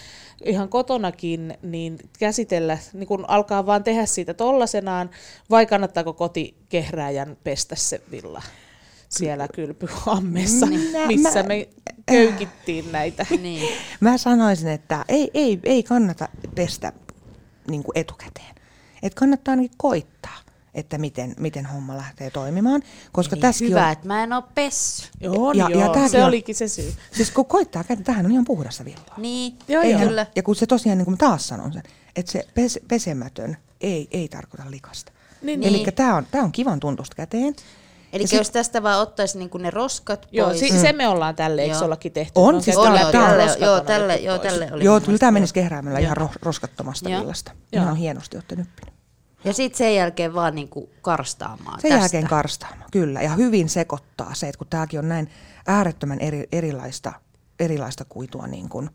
ihan kotonakin niin käsitellä, niin kun alkaa vaan tehdä siitä tollasenaan, vai kannattaako kotikehrääjän pestä se villa? siellä kylpyammessa, Mä- missä mä- me köykittiin näitä. <laughs> Niin. Mä sanoisin, että ei, ei, ei kannata pestä niin kuin etukäteen. Et kannattaa ainakin koittaa, että miten, miten homma lähtee toimimaan. Koska Niin tässäkin hyvä, on, että mä en oo pessy. Joo, Ja- joo, ja se on- olikin se syy. siis kun koittaa käydä, tähän on ihan puhdasta villaa. Niin, Joo, joo, joo. kyllä. Ja kun se tosiaan, niin kuin mä taas sanon sen, että se pes, pesemätön ei, ei tarkoita likasta. Niin, Eli niin. tämä on, tää on kivan tuntusta käteen. Eli sit- jos tästä vaan ottaisi niinku ne roskat Joo, pois. si- se me ollaan tälle, eikö Joo. se ollakin tehty? On, siis on, joo, läpi tää on tälle, joo, tälle, joo, tälle oli Joo, kyllä tämä menisi kehräämällä ihan ro, roskattomasta Joo. villasta. Joo. Ihan hienosti olette nyppinyt. Ja sitten sen jälkeen vaan niinku karstaamaan Sen tästä. jälkeen karstaamaan, kyllä. Ja hyvin sekoittaa se, että kun tämäkin on näin äärettömän eri, erilaista, erilaista kuitua niin kuin,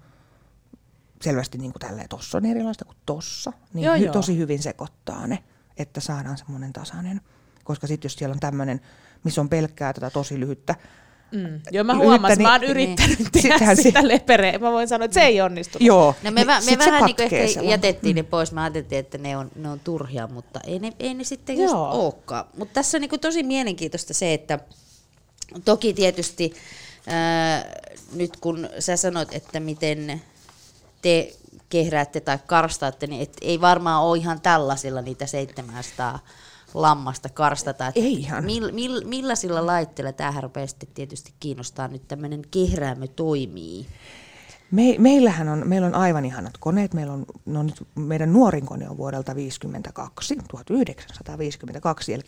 selvästi niin kuin tälleen, tossa on erilaista kuin tossa, niin Joo, hy, joo. tosi hyvin sekoittaa ne, että saadaan semmoinen tasainen. Koska sitten jos siellä on tämmöinen, missä on pelkkää tätä tosi lyhyttä, Mm. Joo, mä huomasin, niin- mä oon yrittänyt niin. tehdä Sittenhän se- sitä lepereä. Mä voin sanoa, että se ei onnistunut. joo, No me, niin me se vähän niin ehkä se jätettiin ne pois. Mä ajattelin, että ne on, ne on turhia, mutta ei ne, ei ne sitten just Joo. olekaan. Mutta tässä on niin tosi mielenkiintoista se, että toki tietysti ää, nyt kun sä sanoit, että miten te kehräätte tai karstaatte, niin et ei varmaan ole ihan tällaisilla niitä 700 lammasta karstata. Että Ei ihan. Mill, mill, millaisilla laitteilla, tämähän rupeaa sitten tietysti kiinnostaa nyt tämmöinen kehräämö toimii. Me, meillähän on, meillä on aivan ihanat koneet. Meillä on, no nyt meidän nuorin kone on vuodelta 52, 1952, eli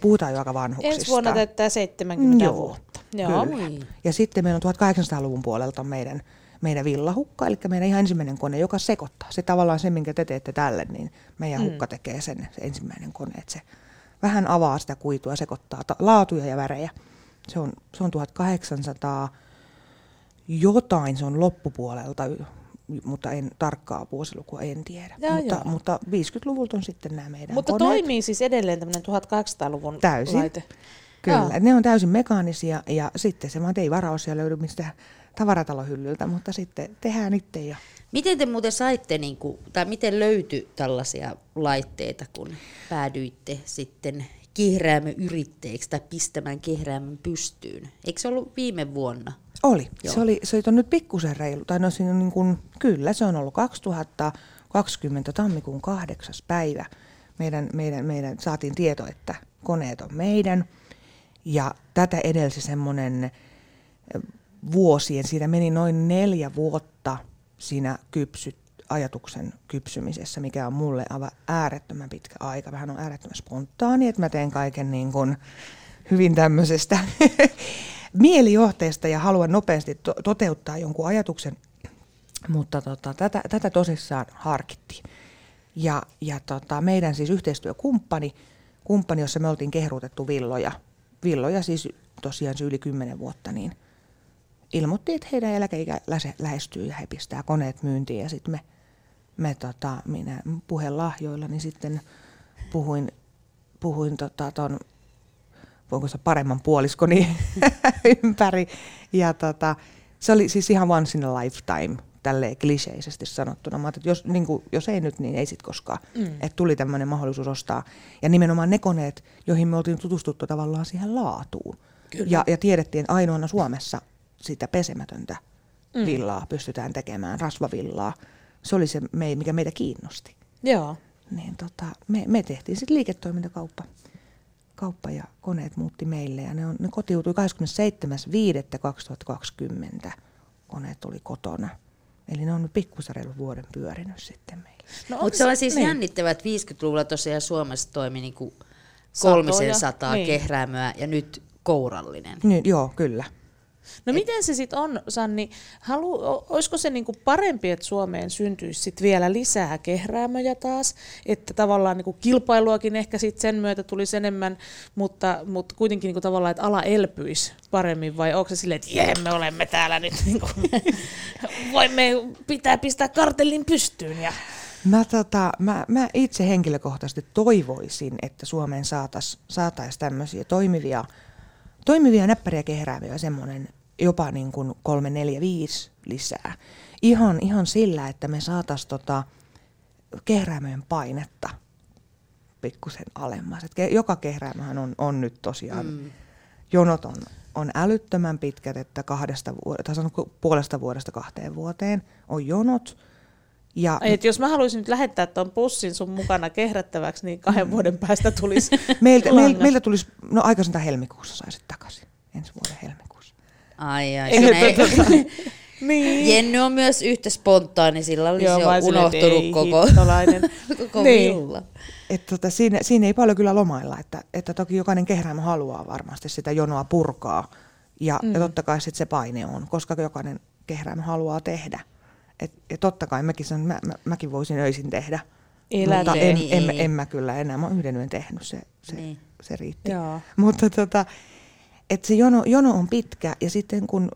puhutaan jo aika vanhuksista. Ensi vuonna täyttää 70 Joo, vuotta. Joo. kyllä. Ja sitten meillä on 1800-luvun puolelta meidän, meidän villahukka, eli meidän ihan ensimmäinen kone, joka sekoittaa. Se tavallaan se, minkä te teette tälle, niin meidän mm. hukka tekee sen, se ensimmäinen kone. Että se vähän avaa sitä kuitua sekoittaa ta- laatuja ja värejä. Se on, se on 1800 jotain, se on loppupuolelta, mutta en tarkkaa vuosilukua en tiedä. Joo, mutta, joo. mutta 50-luvulta on sitten nämä meidän Mutta koneet. toimii siis edelleen tämmöinen 1800-luvun Täysin. laite. Kyllä, Joo. ne on täysin mekaanisia ja sitten se vaan ei varaosia löydy mistä tavaratalohyllyltä, mutta sitten tehdään itse ja Miten te muuten saitte, niin kuin, tai miten löytyi tällaisia laitteita, kun päädyitte sitten kehräämöyrittäjiksi tai pistämään kehräämön pystyyn? Eikö se ollut viime vuonna? oli. Joo. Se oli, se on nyt pikkusen reilu, tai no siinä on niin kuin, kyllä se on ollut 2020 tammikuun kahdeksas päivä. Meidän, meidän, meidän saatiin tieto, että koneet on meidän ja tätä edelsi semmoinen vuosien, siitä meni noin neljä vuotta siinä kypsyt, ajatuksen kypsymisessä, mikä on mulle aivan äärettömän pitkä aika. Vähän on äärettömän spontaani, että mä teen kaiken niin kuin hyvin tämmöisestä <laughs> mielijohteesta ja haluan nopeasti to- toteuttaa jonkun ajatuksen, mutta tota, tätä, tätä tosissaan harkittiin. Ja, ja tota, meidän siis yhteistyökumppani, kumppani, jossa me oltiin kehruutettu villoja, villoja siis tosiaan yli kymmenen vuotta, niin ilmoitti, että heidän eläkeikä lähestyy ja he pistää koneet myyntiin ja sitten me, me tota, minä puhelahjoilla, niin sitten puhuin, puhuin tota, ton, voinko se paremman puoliskoni <laughs> ympäri. Ja tota, se oli siis ihan once in a lifetime tälle kliseisesti sanottuna. Mä että jos, niin kuin, jos ei nyt, niin ei sit koskaan. Mm. Että tuli tämmöinen mahdollisuus ostaa. Ja nimenomaan ne koneet, joihin me oltiin tutustuttu tavallaan siihen laatuun. Ja, ja tiedettiin ainoana Suomessa sitä pesemätöntä mm. villaa pystytään tekemään, rasvavillaa. Se oli se, mikä meitä kiinnosti. Joo. Niin tota, me, me tehtiin sitten liiketoimintakauppa kauppa ja koneet muutti meille ja ne, on, ne kotiutui 27.5.2020. Koneet tuli kotona. Eli ne on nyt vuoden pyörinyt sitten meillä. No, Mutta se on siis niin. jännittävää, että 50-luvulla tosiaan Suomessa toimi niinku kolmisen sataa niin. kehräämöä ja nyt kourallinen. Niin, joo, kyllä. No Et... miten se sitten on, Sanni? Halu, olisiko se niinku parempi, että Suomeen syntyisi sit vielä lisää kehräämöjä taas, että tavallaan niinku kilpailuakin ehkä sit sen myötä tulisi enemmän, mutta, mutta kuitenkin niinku tavallaan, että ala elpyisi paremmin, vai onko se silleen, että jee, me olemme täällä nyt, niinku, <laughs> voimme pitää pistää kartellin pystyyn ja Mä, tota, mä, mä itse henkilökohtaisesti toivoisin, että Suomeen saataisiin saatais tämmöisiä toimivia toimivia näppäriä kehrääviä semmoinen jopa niin kuin kolme, neljä, viisi lisää. Ihan, ihan sillä, että me saataisiin tota kehräämöjen painetta pikkusen alemmas. Et joka kehräämähän on, on nyt tosiaan, mm. jonot on, on älyttömän pitkät, että kahdesta vuodesta, puolesta vuodesta kahteen vuoteen on jonot. Ja, Et jos mä haluaisin nyt lähettää tuon pussin sun mukana kehrättäväksi, niin kahden vuoden päästä tulisi <laughs> meiltä, meiltä, meiltä tulisi, no aikaisintaan helmikuussa saisit takaisin, ensi vuoden helmikuussa. Ai ai, ei, <laughs> niin. Jenny on myös yhtä spontaani, sillä olisi Joo, jo unohtunut ei, koko, <laughs> koko niin. villa. Et tota, siinä, siinä ei paljon kyllä lomailla, että, että toki jokainen kehräämä haluaa varmasti sitä jonoa purkaa, ja, mm. ja totta kai sit se paine on, koska jokainen kehräämä haluaa tehdä. Et, ja totta kai mäkin, sanon, mä, mä, mäkin voisin öisin tehdä, Elälle, mutta en, niin en, en, en mä kyllä enää. Mä oon yhden yön tehnyt, se, se, niin. se riitti. Joo. Mutta tota, et se jono, jono on pitkä ja sitten kun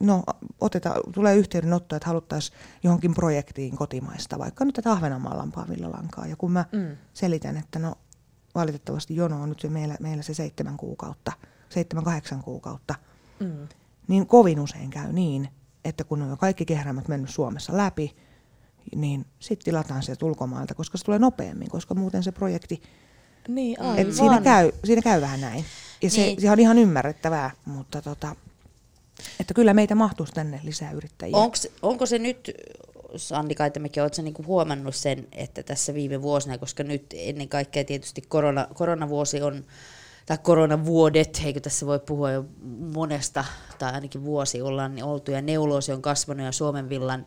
no, oteta, tulee yhteydenotto, että haluttaisiin johonkin projektiin kotimaista, vaikka nyt tätä Ahvenanmaan lampaa villalankaa. Ja kun mä mm. selitän, että no valitettavasti jono on nyt se meillä, meillä se seitsemän kuukautta, seitsemän kahdeksan kuukautta, mm. niin kovin usein käy niin, että kun on kaikki kehrämät mennyt Suomessa läpi, niin sitten tilataan sieltä ulkomailta, koska se tulee nopeammin, koska muuten se projekti, niin, et siinä, käy, siinä käy vähän näin. Ja se, niin. se on ihan ymmärrettävää, mutta tota, että kyllä meitä mahtuisi tänne lisää yrittäjiä. Onks, onko se nyt, Anni Kaitamäki, oletko niinku huomannut sen, että tässä viime vuosina, koska nyt ennen kaikkea tietysti korona, koronavuosi on tai koronavuodet, eikö tässä voi puhua jo monesta, tai ainakin vuosi ollaan niin oltu, ja neuloosi on kasvanut, ja Suomen villan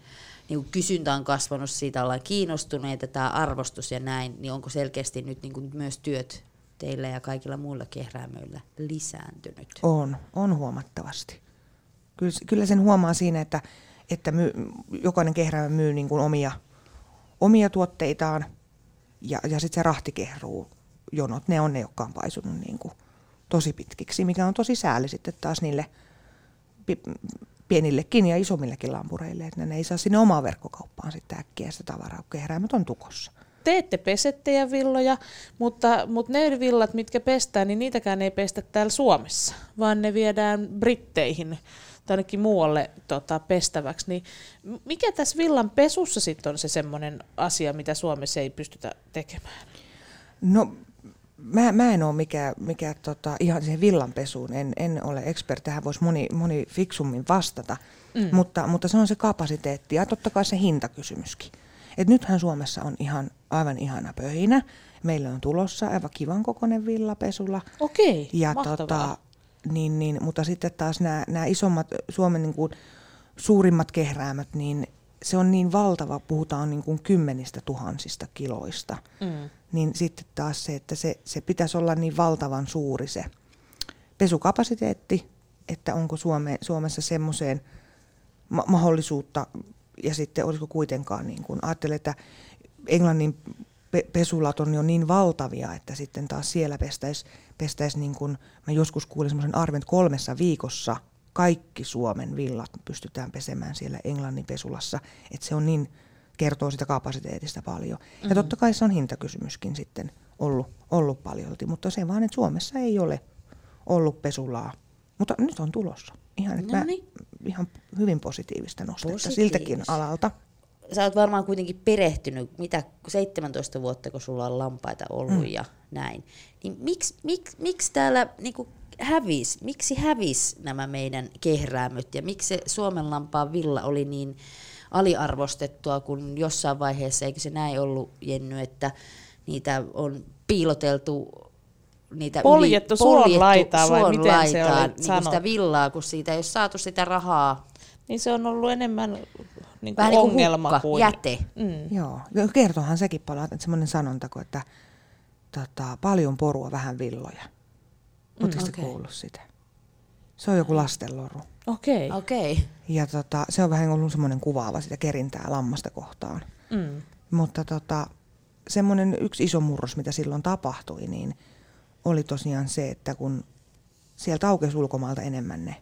niin kysyntä on kasvanut, siitä ollaan kiinnostuneita, tämä arvostus ja näin, niin onko selkeästi nyt niin myös työt teillä ja kaikilla muilla kehräämöillä lisääntynyt? On, on huomattavasti. Kyllä, kyllä sen huomaa siinä, että, että myy, jokainen kehräämä myy niin kuin omia, omia tuotteitaan, ja, ja sitten se rahti kehruu jonot, ne on ne, jotka on paisunut niin kuin tosi pitkiksi, mikä on tosi sääli sitten taas niille pienillekin ja isommillekin lampureille, että ne ei saa sinne omaan verkkokauppaan sitten äkkiä sitä tavaraa, kun kehräämät on tukossa. Teette pesettejä villoja, mutta, mutta ne villat, mitkä pestään, niin niitäkään ei pestä täällä Suomessa, vaan ne viedään Britteihin tai ainakin muualle tota, pestäväksi. Niin mikä tässä villan pesussa sitten on se semmoinen asia, mitä Suomessa ei pystytä tekemään? No mä, mä en ole mikä, mikä tota, ihan siihen villanpesuun, en, en ole expert, tähän voisi moni, moni fiksummin vastata, mm. mutta, mutta se on se kapasiteetti ja totta kai se hintakysymyskin. Et nythän Suomessa on ihan aivan ihana pöhinä. Meillä on tulossa aivan kivan kokoinen villapesulla. Okei, ja tota, niin, niin, Mutta sitten taas nämä isommat Suomen niin kuin, suurimmat kehräämät, niin se on niin valtava, puhutaan niin kuin kymmenistä tuhansista kiloista, mm. niin sitten taas se, että se, se pitäisi olla niin valtavan suuri se pesukapasiteetti, että onko Suome, Suomessa semmoiseen ma- mahdollisuutta, ja sitten olisiko kuitenkaan, niin kuin, ajattelen, että Englannin pe- pesulat on jo niin valtavia, että sitten taas siellä pestäisi, pestäisi niin kuin, mä joskus kuulin semmoisen arven, että kolmessa viikossa kaikki Suomen villat pystytään pesemään siellä Englannin pesulassa, että se on niin, kertoo sitä kapasiteetista paljon. Mm-hmm. Ja totta kai se on hintakysymyskin sitten ollut, ollut paljolti, mutta se vaan, että Suomessa ei ole ollut pesulaa, mutta nyt on tulossa. Ihan, että niin. ihan hyvin positiivista nostetta siltäkin alalta sä oot varmaan kuitenkin perehtynyt, mitä 17 vuotta, kun sulla on lampaita ollut mm. ja näin. Niin miksi, miksi, miksi täällä niin hävis, miksi hävis nämä meidän kehräämöt ja miksi se Suomen lampaan villa oli niin aliarvostettua, kun jossain vaiheessa, eikö se näin ollut, Jenny, että niitä on piiloteltu niitä poljettu, yli, poljettu laitaa vai miten laitaan, se oli niin sitä villaa, kun siitä ei ole saatu sitä rahaa. Niin se on ollut enemmän niin kuin Vähän ongelma niin kuin, hukka, kuin jäte. Mm. Joo, kertohan sekin paljon, että semmoinen sanontako, että tota, paljon porua, vähän villoja. Oletteko mm, okay. kuullut sitä? Se on joku lastenloru. Okei. Okay. Okay. Ja tota, se on vähän ollut semmoinen kuvaava sitä kerintää lammasta kohtaan. Mm. Mutta tota, semmoinen yksi iso murros, mitä silloin tapahtui, niin oli tosiaan se, että kun sieltä aukesi ulkomailta enemmän ne,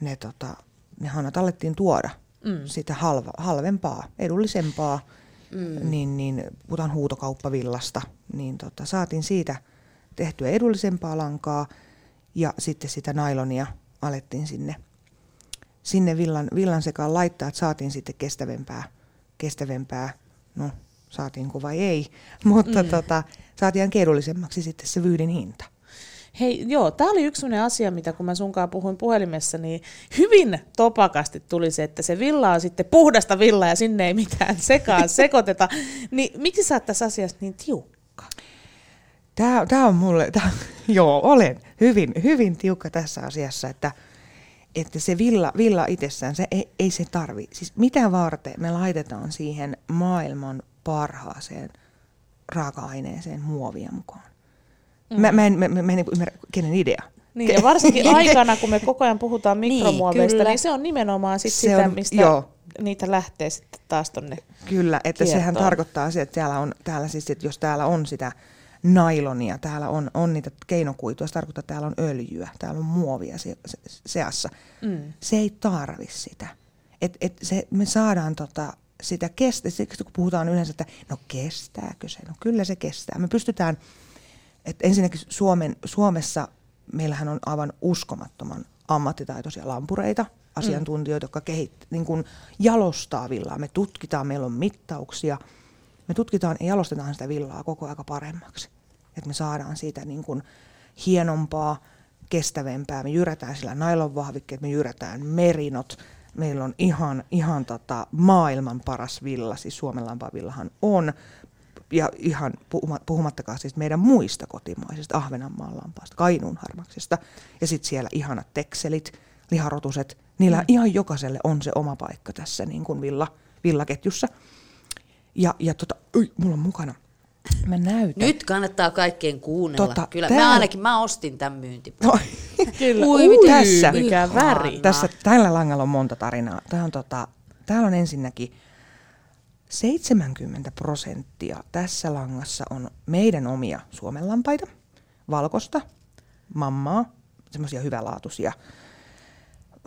ne, tota, ne hanat alettiin tuoda – mm. sitä halva, halvempaa, edullisempaa, mm. niin, niin puhutaan huutokauppavillasta, niin tota, saatiin siitä tehtyä edullisempaa lankaa ja sitten sitä nailonia alettiin sinne, sinne villan, villan sekaan laittaa, että saatiin sitten kestävämpää, kestävämpää no saatiinko vai ei, <laughs> mutta mm. tota, saatiin edullisemmaksi sitten se vyydin hinta. Hei, joo, tämä oli yksi sellainen asia, mitä kun mä sunkaan puhuin puhelimessa, niin hyvin topakasti tuli se, että se villa on sitten puhdasta villaa ja sinne ei mitään sekaan <laughs> sekoiteta. Niin miksi sä oot tässä asiassa niin tiukka? Tämä, tämä on mulle, tämä, <laughs> joo, olen hyvin, hyvin tiukka tässä asiassa, että, että se villa, villa itsessään, se ei, ei se tarvi. Siis mitä varten me laitetaan siihen maailman parhaaseen raaka-aineeseen muovia mukaan? Mm. Mä, mä en, mä, mä en ymmärrä, kenen idea. Niin, ja varsinkin <laughs> aikana, kun me koko ajan puhutaan niin, mikromuoveista, niin, niin se on nimenomaan sit se sitä, on, mistä joo. niitä lähtee sitten taas tonne Kyllä, että kiertoon. sehän tarkoittaa se, että täällä on, täällä siis, että jos täällä on sitä nailonia, täällä on, on niitä keinokuitua, se tarkoittaa, että täällä on öljyä, täällä on muovia se, se, seassa. Mm. Se ei tarvi sitä. Et, et se, me saadaan tota, sitä kestä, kun puhutaan yleensä, että no kestääkö se? No kyllä se kestää. Me pystytään että ensinnäkin Suomen, Suomessa meillähän on aivan uskomattoman ammattitaitoisia lampureita, asiantuntijoita, jotka kehit, niin kuin jalostaa villaa. Me tutkitaan, meillä on mittauksia. Me tutkitaan ja jalostetaan sitä villaa koko aika paremmaksi. Että me saadaan siitä niin kuin hienompaa, kestävämpää. Me jyrätään sillä nailonvahvikkeet, me jyrätään merinot. Meillä on ihan, ihan tota maailman paras villa, siis Suomen lampavillahan on ja ihan puhumattakaan siis meidän muista kotimaisista Ahvenanmaan lampaista, Kainuun harmaksista. Ja sitten siellä ihanat tekselit, liharotuset, niillä mm. ihan jokaiselle on se oma paikka tässä niin kuin villa, villaketjussa. Ja, ja tota, oi, mulla on mukana Mä näytän. Nyt kannattaa kaikkien kuunnella. Tota, Kyllä, tää... mä ainakin mä ostin tämän myynti. No, Kyllä, Ui, Ui, tässä, mikä väri. Tässä, tällä langalla on monta tarinaa. Tää on tota, täällä on ensinnäkin 70 prosenttia tässä langassa on meidän omia suomenlampaita, valkosta, mammaa, semmoisia hyvälaatuisia,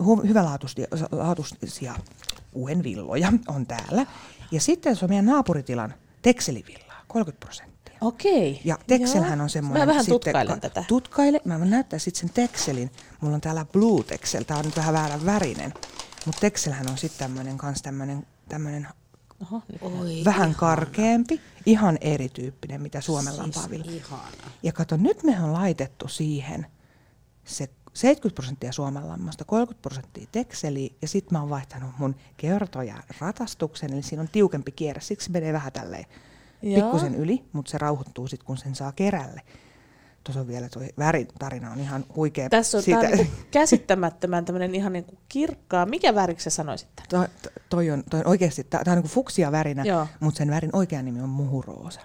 hu- hyvälaatuisia uhenvilloja on täällä. Ja sitten se on meidän naapuritilan tekselivillaa, 30 prosenttia. Okei. Ja tekselhän on semmoinen... Mä vähän sitten, tutkailen ka- tätä. Tutkaile. Mä voin näyttää sitten sen tekselin. Mulla on täällä Blue Texel. Tää on nyt vähän väärän värinen. Mutta tekselhän on sitten tämmöinen kans tämmöinen tämmöinen Oho, Oi, vähän ihana. karkeampi, ihan erityyppinen, mitä Suomen siis lampaavilla. Ja kato, nyt me on laitettu siihen se 70 prosenttia Suomen lammasta, 30 prosenttia tekseliä ja sitten mä oon vaihtanut mun kertoja ratastuksen, eli siinä on tiukempi kierre, siksi menee vähän tälleen pikkusen yli, mutta se rauhoittuu sitten, kun sen saa kerälle. tuossa on vielä tuo värin tarina on ihan huikea. Tässä on siitä. Niin <laughs> käsittämättömän tämmöinen ihan niin kuin kirkkaa. Mikä väriksi sä sanoisit? Toi, toi, on, toi on oikeasti, tämä on niin kuin fuksia värinä, mutta sen värin oikea nimi on muhuroosa.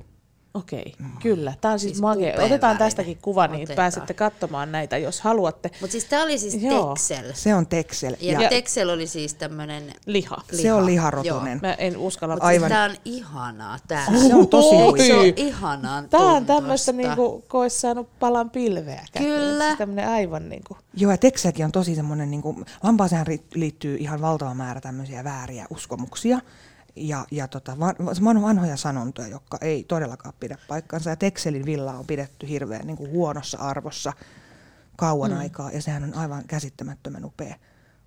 Okei, mm. kyllä. Tämä on siis, siis makea. Otetaan värinen. tästäkin kuva, niin Otetaan. pääsette katsomaan näitä, jos haluatte. Mutta siis tämä oli siis Joo. Texel. Se on Texel. Ja, ja Texel oli siis tämmöinen... Liha. liha. Se on liharotunen. Mä en uskalla. Mutta siis tämä on ihanaa. Tää. Se on tosi Se on ihanaa Tämä on tämmöistä, niin kuin, kun olisi saanut palan pilveä käteen. Kyllä. Siis tämmöinen aivan niin kuin... Joo, ja Texelkin on tosi semmoinen, niin kuin, lampaaseen liittyy ihan valtava määrä tämmöisiä vääriä uskomuksia ja, ja tota, van, vanhoja sanontoja, jotka ei todellakaan pidä paikkansa. Ja Texelin villa on pidetty hirveän niin kuin huonossa arvossa kauan mm. aikaa, ja sehän on aivan käsittämättömän upea,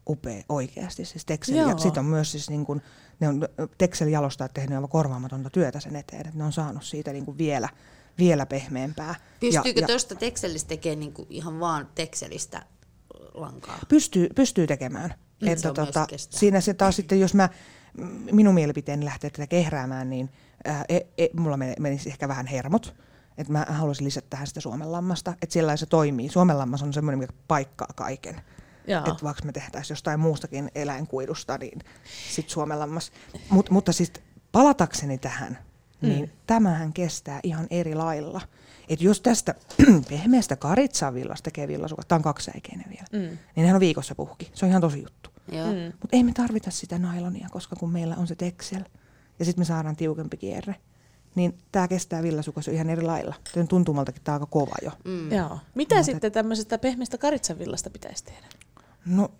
upea oikeasti. Siis Texel, ja sit on myös siis niin kuin, ne on, Texel jalostajat tehnyt aivan korvaamatonta työtä sen eteen, että ne on saanut siitä niin kuin vielä, vielä pehmeämpää. Pystyykö tuosta Texelistä tekemään niin kuin ihan vaan Texelistä lankaa? Pystyy, pystyy tekemään. Mm, että se tota, siinä se taas sitten, jos mä minun mielipiteeni lähtee tätä kehräämään, niin ää, e, e, mulla menisi ehkä vähän hermot. Että mä haluaisin lisätä tähän sitä Suomen lammasta, että siellä se toimii. Suomen lammas on semmoinen, mikä paikkaa kaiken. Että vaikka me tehtäisiin jostain muustakin eläinkuidusta, niin sitten Suomen lammas. Mut, mutta siis palatakseni tähän, niin mm. tämähän kestää ihan eri lailla. Että jos tästä <clears throat> pehmeästä karitsavillasta tekee villasukat, tämä on kaksisäikeinen vielä, mm. niin nehän on viikossa puhki. Se on ihan tosi juttu. Mm. Mutta ei me tarvita sitä nailonia, koska kun meillä on se teksel ja sitten me saadaan tiukempi kierre, niin tämä kestää villasukossa ihan eri lailla. Tämän tuntumaltakin tämä on aika kova jo. Mm. Joo. Mitä Mutta sitten tämmöisestä pehmeästä karitsavillasta pitäisi tehdä? No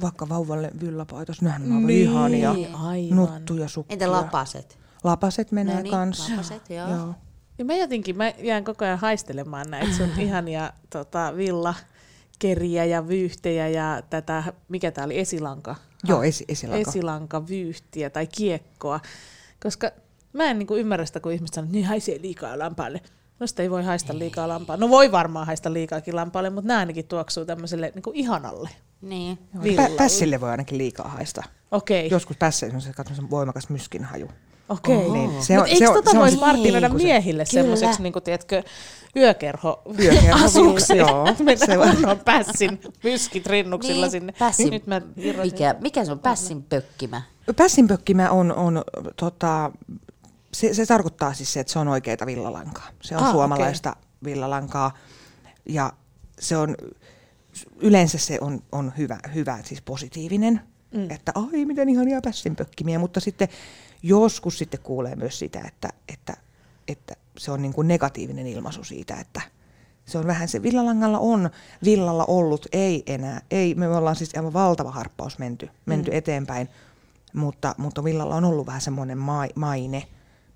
vaikka vauvalle villapaitos, nehän on niin, ihania. Aivan. Nuttuja sukkia. Entä lapaset? Lapaset menee no niin, kanssa. Lapaset, joo. joo. Ja mä jotenkin, mä jään koko ajan haistelemaan näitä sun <clears throat> ihania tota, villa keriä ja vyyhtejä ja tätä, mikä tämä oli, esilanka? Joo, esi- esilanka. Esilanka, vyyhtiä tai kiekkoa. Koska mä en niinku ymmärrä sitä, kun ihmiset sanoo, että niin haisee liikaa lampaalle. No sitä ei voi haista liikaa lampaa. No voi varmaan haista liikaakin lampaalle, mutta nämä ainakin tuoksuu tämmöiselle niinku ihanalle. Niin. Pä- pässille voi ainakin liikaa haista. Okei. Okay. Joskus pässissä on se voimakas myskinhaju. Okei. Okay. Niin, se on, Mutta eikö se tota voisi markkinoida niin, miehille semmoiseksi, niin kuin, tiedätkö, yökerho, yökerho asuksi? Joo. <laughs> se on pässin myskit rinnuksilla niin, sinne. Pässin, Nyt mä mikä, mikä se on pässin pökkimä? Pässin pökkimä on, on tota, se, se tarkoittaa siis se, että se on oikeita villalankaa. Se on ah, suomalaista okay. villalankaa ja se on, yleensä se on, on hyvä, hyvä, siis positiivinen, mm. että ai miten ihania pässinpökkimiä, mutta sitten joskus sitten kuulee myös sitä, että, että, että se on niin kuin negatiivinen ilmaisu siitä, että se on vähän se, villalangalla on villalla ollut, ei enää, ei, me ollaan siis aivan valtava harppaus menty, menty mm. eteenpäin, mutta, mutta villalla on ollut vähän semmoinen maine,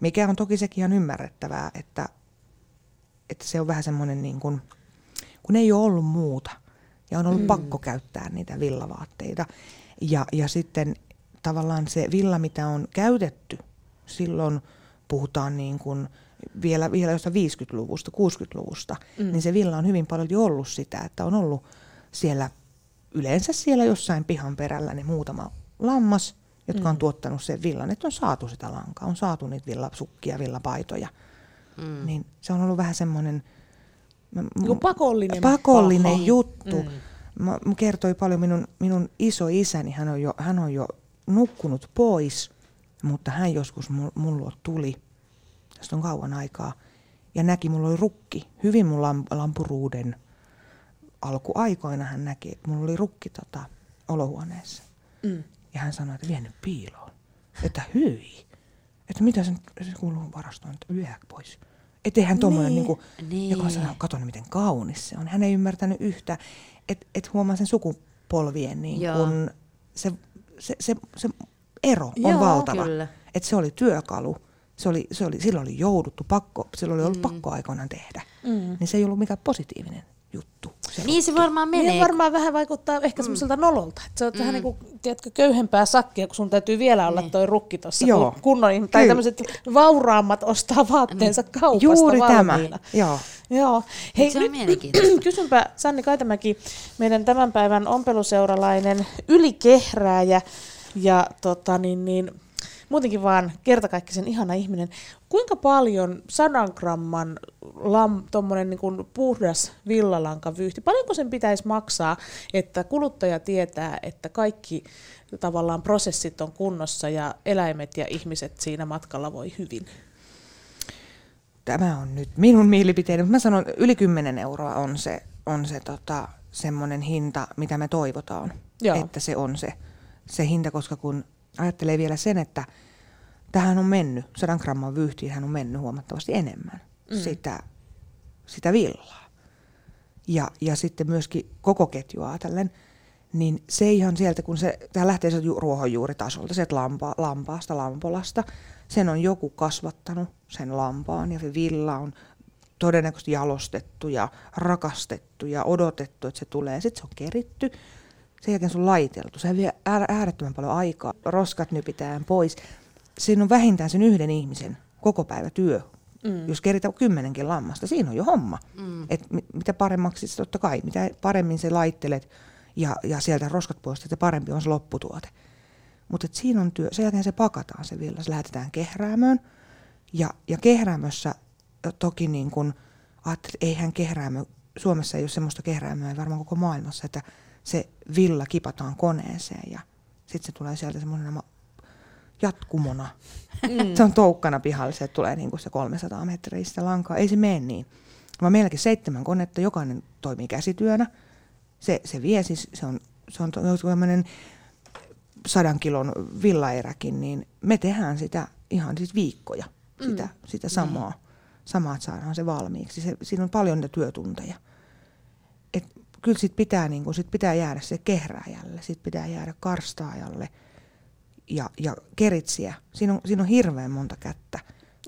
mikä on toki sekin ihan ymmärrettävää, että, että se on vähän semmoinen niin kuin, kun ei ole ollut muuta ja on ollut mm. pakko käyttää niitä villavaatteita. Ja, ja sitten tavallaan se villa, mitä on käytetty, silloin puhutaan niin kuin vielä, vielä jostain 50-luvusta, 60-luvusta, mm. niin se villa on hyvin paljon ollut sitä, että on ollut siellä yleensä siellä jossain pihan perällä niin muutama lammas, jotka mm. on tuottanut sen villan, että on saatu sitä lankaa, on saatu niitä villasukkia, villapaitoja. Mm. Niin se on ollut vähän semmoinen pakollinen, pakollinen juttu. Mm. Mä, mä kertoi paljon minun, minun iso isäni, hän on jo, hän on jo nukkunut pois, mutta hän joskus mulla tuli, tästä on kauan aikaa, ja näki, mulla oli rukki, hyvin mun lampuruuden alkuaikoina hän näki, että mulla oli rukki tota, olohuoneessa. Mm. Ja hän sanoi, että vienyt piiloon. Että hyi. Että mitä sen, se kuuluu varastoon, että vie pois. Että eihän tuommoinen, niin, niin, kuin, niin. joka sanoo, kato miten kaunis se on. Hän ei ymmärtänyt yhtä, että et huomaa sen sukupolvien niin kun se se, se, se ero on Joo, valtava. Että se oli työkalu. Se oli, se oli, silloin oli jouduttu pakko, silloin oli ollut mm. pakko aikoinaan tehdä. Mm. Niin se ei ollut mikään positiivinen juttu. Se niin se varmaan menee. Niin varmaan vähän vaikuttaa ehkä mm. semmoiselta nololta. Että sä oot mm. vähän niin kuin, tiedätkö, köyhempää sakkia, kun sun täytyy vielä olla niin. toi rukki tuossa kunnon, tai tämmöiset vauraammat ostaa vaatteensa mm. kaupasta Juuri valmiina. tämä, joo. Joo. Hei, se on nyt <clears throat> kysynpä Sanni Kaitamäki, meidän tämän päivän ompeluseuralainen ylikehrääjä, ja tota, niin, niin, muutenkin vaan kertakaikkisen ihana ihminen. Kuinka paljon sadan gramman lam, niin kuin puhdas vyyhti, paljonko sen pitäisi maksaa, että kuluttaja tietää, että kaikki tavallaan prosessit on kunnossa ja eläimet ja ihmiset siinä matkalla voi hyvin? Tämä on nyt minun mielipiteeni, mutta mä sanon, yli 10 euroa on se, on se tota, semmoinen hinta, mitä me toivotaan, Joo. että se on se, se hinta, koska kun ajattelee vielä sen, että tähän on mennyt, 100 gramman vyyhtiin on mennyt huomattavasti enemmän mm. sitä, sitä villaa. Ja, ja sitten myöskin koko ketjua ajatellen, niin se ihan sieltä, kun se, tämä lähtee sieltä ruohonjuuritasolta, sieltä lampa, lampaasta, lampolasta, sen on joku kasvattanut, sen lampaan, ja se villa on todennäköisesti jalostettu ja rakastettu ja odotettu, että se tulee. Sitten se on keritty, sen jälkeen se on laiteltu. Se vie äärettömän paljon aikaa. Roskat nypitään pois. Siinä on vähintään sen yhden ihmisen koko päivä työ. Mm. Jos keritään kymmenenkin lammasta, siinä on jo homma. Mm. Et mitä paremmaksi, totta kai, mitä paremmin se laittelet ja, ja sieltä roskat pois, että parempi on se lopputuote. Mutta siinä on työ. Sen jälkeen se pakataan se villa, se lähetetään kehräämöön. Ja, ja kehräämössä toki niin kun, ajattelin, että eihän kehräämö, Suomessa ei ole semmoista kehräämöä, ei varmaan koko maailmassa, että se villa kipataan koneeseen ja sitten se tulee sieltä semmoisena jatkumona. Mm. se on toukkana pihalle, se tulee niin kuin se 300 metriä sitä lankaa. Ei se mene niin. Vaan meilläkin seitsemän konetta, jokainen toimii käsityönä. Se, se vie siis, se on, se on tämmöinen sadan kilon villaeräkin, niin me tehdään sitä ihan siis viikkoja, sitä, mm. sitä samaa, mm. samaa, että saadaan se valmiiksi. Se, siinä on paljon niitä työtunteja. Et kyllä sit pitää, niin kun, sit pitää jäädä se kehrääjälle, sit pitää jäädä karstaajalle ja, ja keritsiä. Siinä on, siinä on hirveän monta kättä.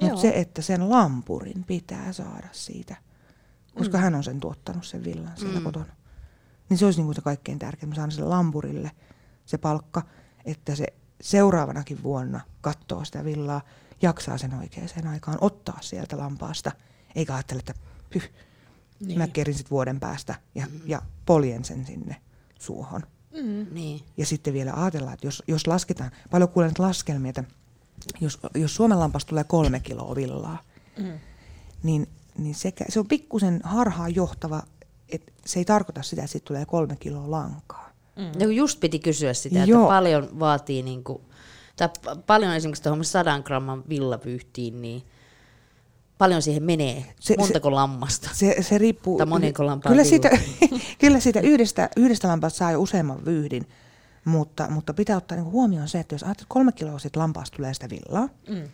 Mutta se, että sen lampurin pitää saada siitä, koska mm. hän on sen tuottanut sen villan siellä mm. kotona. Niin se olisi niin kuin se kaikkein tärkein. Mä saan sille lampurille se palkka että se seuraavanakin vuonna katsoo sitä villaa, jaksaa sen oikeaan aikaan ottaa sieltä lampaasta, eikä ajattele, että pyh, niin. mä kerin sitten vuoden päästä ja, mm. ja poljen sen sinne suohon. Mm. Niin. Ja sitten vielä ajatellaan, että jos, jos lasketaan, paljon kuulen laskelmia, että jos, jos Suomen lampasta tulee kolme kiloa villaa, mm. niin, niin sekä, se on pikkusen harhaan johtava, että se ei tarkoita sitä, että siitä tulee kolme kiloa lankaa. Mm. No just piti kysyä sitä, Joo. että paljon vaatii, niin kuin, tai paljon esimerkiksi tuohon sadan gramman villavyyhtiin, niin paljon siihen menee? Se, Montako se, lammasta? Se, se riippuu. Tai monenko lampaa kyllä siitä, <laughs> kyllä siitä yhdestä, yhdestä lampaasta saa jo useamman vyyhdin, mutta, mutta pitää ottaa niin huomioon se, että jos ajattelet kolme kiloa siitä lampaasta tulee sitä villaa, mm.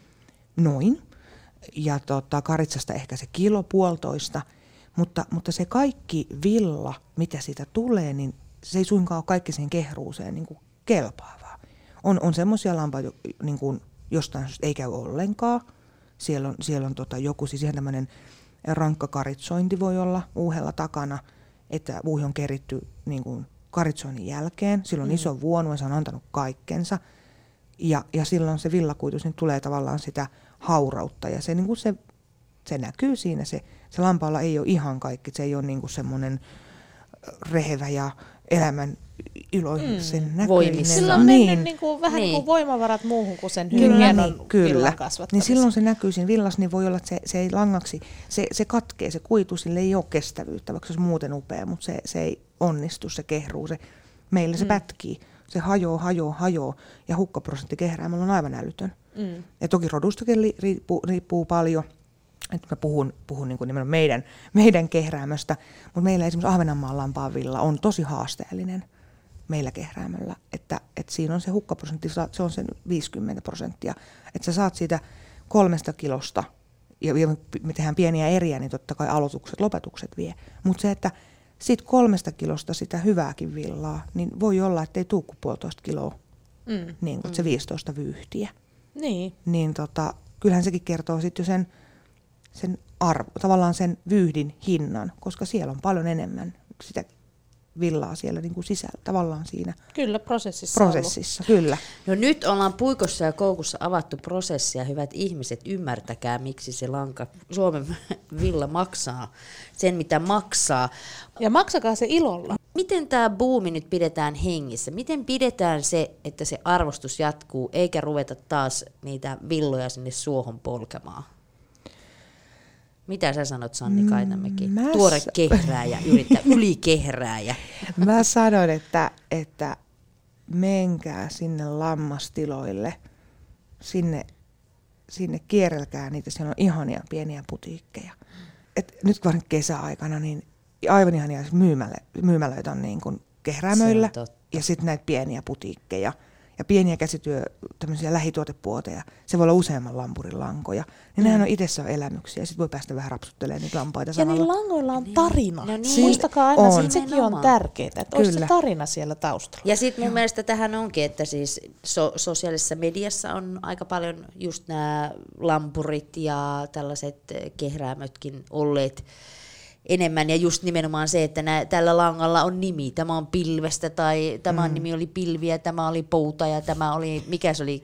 noin, ja tota, karitsasta ehkä se kilo puolitoista, mutta, mutta se kaikki villa, mitä siitä tulee, niin se ei suinkaan ole kaikki siihen kehruuseen niin kuin kelpaavaa. On, on semmoisia lampaita, niin kuin jostain syystä ei käy ollenkaan. Siellä on, siellä on tota joku, siis ihan tämmöinen rankka karitsointi voi olla uuhella takana, että uuhi on keritty niin kuin karitsoinnin jälkeen. Silloin mm. iso vuonu ja se on antanut kaikkensa. Ja, ja silloin se villakuitus niin tulee tavallaan sitä haurautta ja se, niin kuin se, se näkyy siinä. Se, se lampaalla ei ole ihan kaikki, se ei ole niin kuin semmoinen rehevä ja elämän iloisen mm. näköinen. Sillä on niin. mennyt niin kuin, vähän niin. niin kuin voimavarat muuhun kuin sen kyllä, hienon niin, kyllä. Niin silloin se näkyy siinä villassa, niin voi olla, että se, se ei langaksi, se, se katkee, se kuitu, sille ei ole kestävyyttä, vaikka se olisi muuten upea, mutta se, se ei onnistu, se kehruu, se, meillä se mm. pätkii, se hajoo, hajoo, hajoo, ja hukkaprosentti kehräämällä on aivan älytön. Mm. Ja toki rodustakin riippuu, riippuu paljon, että mä puhun, puhun niin kuin meidän, meidän kehräämöstä, mutta meillä esimerkiksi Ahvenanmaan lampaanvilla on tosi haasteellinen meillä kehräämöllä, että, että siinä on se hukkaprosentti, se on sen 50 prosenttia, että sä saat siitä kolmesta kilosta, ja me tehdään pieniä eriä, niin totta kai aloitukset, lopetukset vie, mutta se, että siitä kolmesta kilosta sitä hyvääkin villaa, niin voi olla, että ei tule kuin puolitoista kiloa, mm, niin kuin mm. se 15 vyyhtiä. Niin. Niin tota, kyllähän sekin kertoo sitten jo sen, sen arvo, tavallaan sen vyyhdin hinnan, koska siellä on paljon enemmän sitä villaa siellä niin kuin sisällä, tavallaan siinä Kyllä, prosessissa. Prosessissa, kyllä. No nyt ollaan puikossa ja koukussa avattu prosessia. Hyvät ihmiset, ymmärtäkää, miksi se lanka, Suomen <laughs> villa maksaa sen, mitä maksaa. Ja maksakaa se ilolla. miten tämä buumi nyt pidetään hengissä? Miten pidetään se, että se arvostus jatkuu, eikä ruveta taas niitä villoja sinne suohon polkemaan? Mitä sä sanot Sanni Kaitamäki? Mm, Tuore s- kehrääjä, <laughs> yrittää ylikehrääjä. Mä sanon, että, että menkää sinne lammastiloille, sinne, sinne kierrelkää niitä, siellä on ihania pieniä putiikkeja. Et nyt kun kesäaikana, niin aivan ihania myymälö, myymälöitä on niin kuin kehräämöillä ja sitten näitä pieniä putiikkeja – ja pieniä käsityö, tämmöisiä lähituotepuoteja, se voi olla useamman lampurin lankoja, niin mm. nehän on itsessä elämyksiä, sitten voi päästä vähän rapsuttelemaan niitä lampaita Ja samalla. niillä langoilla on niin. tarina. No niin. Muistakaa aina, on. sekin on tärkeää, että olisi se tarina siellä taustalla. Ja sitten mun Joo. mielestä tähän onkin, että siis so- sosiaalisessa mediassa on aika paljon just nämä lampurit ja tällaiset kehräämötkin olleet enemmän ja just nimenomaan se, että nä, tällä langalla on nimi. Tämä on pilvestä tai tämä mm. nimi oli pilviä, tämä oli pouta ja tämä oli, mikä se oli,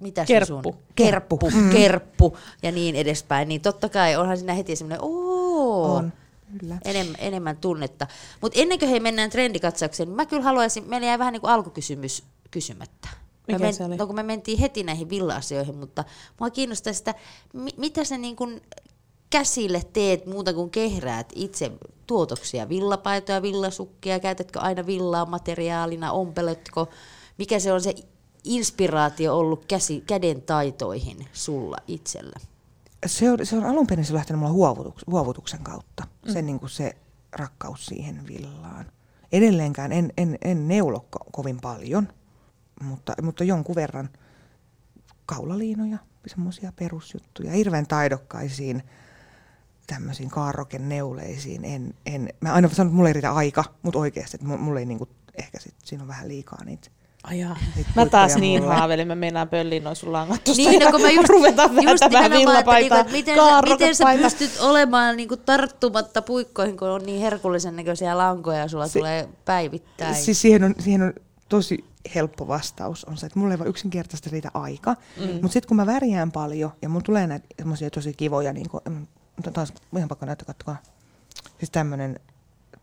mitä kerppu. se sun? Kerppu. Mm. Kerppu ja niin edespäin. Niin totta kai onhan siinä heti semmoinen, ooo, on. Kyllä. Enemmän, enemmän tunnetta. Mutta ennen kuin he mennään trendikatsaukseen, niin mä kyllä haluaisin, meillä jäi vähän niin kuin alkukysymys kysymättä. Mikä men, se oli? No kun me mentiin heti näihin villa-asioihin, mutta mua kiinnostaa sitä, mi, mitä se niin kuin käsille teet muuta kuin kehräät itse tuotoksia, villapaitoja, villasukkia, käytätkö aina villaa materiaalina, ompeletko, mikä se on se inspiraatio ollut käsi, käden taitoihin sulla itsellä? Se on, se on alun perin se lähtenyt mulla huovutuks, huovutuksen kautta, mm. se, niin kuin se rakkaus siihen villaan. Edelleenkään en, en, en neulo ko- kovin paljon, mutta, mutta jonkun verran kaulaliinoja, semmoisia perusjuttuja, hirveän taidokkaisiin tämmöisiin neuleisiin. En, en, mä aina sanon, että mulla ei riitä aika, mutta oikeasti, että mulla ei niinku, ehkä sit, siinä on vähän liikaa niitä Ajaa. Mä taas niin mulle. haavelin, mä meinaan pölliin noin sun langat niin, no, kun mä just, <laughs> ruvetaan vääntämään villapaitaa, niinku, miten, miten sä pystyt olemaan niinku tarttumatta puikkoihin, kun on niin herkullisen näköisiä lankoja ja sulla si- tulee päivittäin. Siis siihen on, siihen on tosi helppo vastaus on se, että mulla ei vaan yksinkertaisesti riitä aika. Mm. Mutta sitten kun mä värjään paljon ja mun tulee näitä tosi kivoja, niin mutta taas ihan pakko näyttää, katsokaa. Siis tämmönen,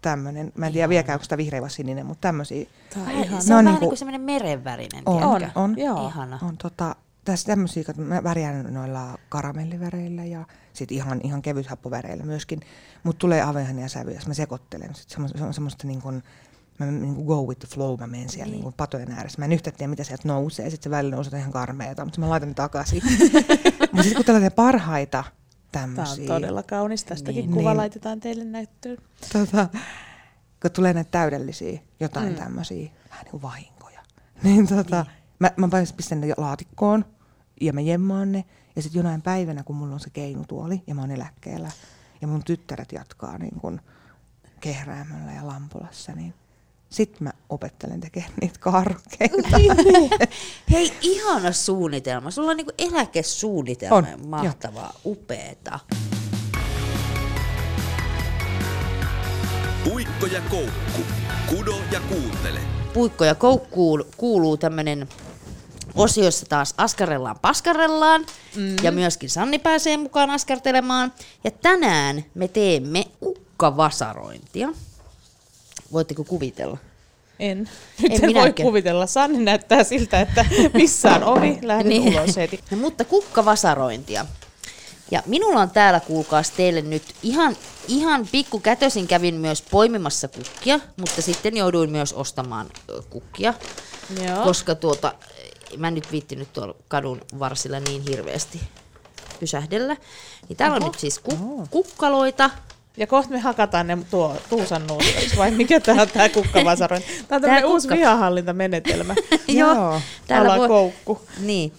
tämmönen, mä en tiedä vieläkään, onko sitä vihreä vai sininen, mutta tämmösiä. Tämä on, ihan, se on, on vähän niin kuin semmoinen merenvärinen, on, on, on, Joo. Ihana. on tota, tässä tämmöisiä, että mä värjään noilla karamelliväreillä ja sitten ihan, ihan kevyt happoväreillä myöskin, mutta tulee avehania sävyjä, mä sekoittelen. Sitten se on semmoista niin kuin, mä niin kuin go with the flow, mä menen siellä niin. niin kuin patojen ääressä. Mä en yhtä tiedä, mitä sieltä nousee, sitten se välillä nousee ihan karmeeta, mutta mä laitan ne takaisin. <laughs> mutta sitten kun tällaisia parhaita tämmöisiä. Tämä on todella kaunis. Tästäkin niin, kuva niin, laitetaan teille näyttöön. Tota, kun tulee näitä täydellisiä, jotain mm. tämmöisiä vähän niin kuin vahinkoja. <laughs> Niin, tota, niin. Mä, mä pistän ne laatikkoon ja mä jemmaan ne. Ja sitten jonain päivänä, kun mulla on se keinutuoli ja mä oon eläkkeellä ja mun tyttäret jatkaa niin kun kehräämällä ja lampulassa, niin sitten mä opettelen tekemään niitä karkeita. Niin, niin. Hei, ihana suunnitelma. Sulla on niinku eläkesuunnitelma. On, Mahtavaa, jo. upeeta. Puikko ja koukku. Kudo ja kuuntele. Puikko ja koukkuun kuuluu tämmönen osiossa taas askarellaan paskarellaan mm. ja myöskin Sanni pääsee mukaan askartelemaan. Ja tänään me teemme kukkavasarointia. Voitteko kuvitella? En. Nyt en, en voi kuvitella. Sanni näyttää siltä, että missään ovi, lähden niin. ulos heti. <laughs> No, mutta kukkavasarointia. Ja minulla on täällä, kuulkaas teille nyt ihan, ihan pikkukätösin kävin myös poimimassa kukkia, mutta sitten jouduin myös ostamaan kukkia, Joo. koska tuota, mä en nyt viittinyt tuolla kadun varsilla niin hirveästi pysähdellä. Niin täällä Oho. on nyt siis ku- kukkaloita, ja kohta me hakataan ne tuo, tuusan nuutoiksi, vai mikä tämä on tämä kukkavasaroin? Tämä on tämmöinen kukka... uusi vihahallintamenetelmä. <laughs> Joo. Täällä voi... koukku. Niin.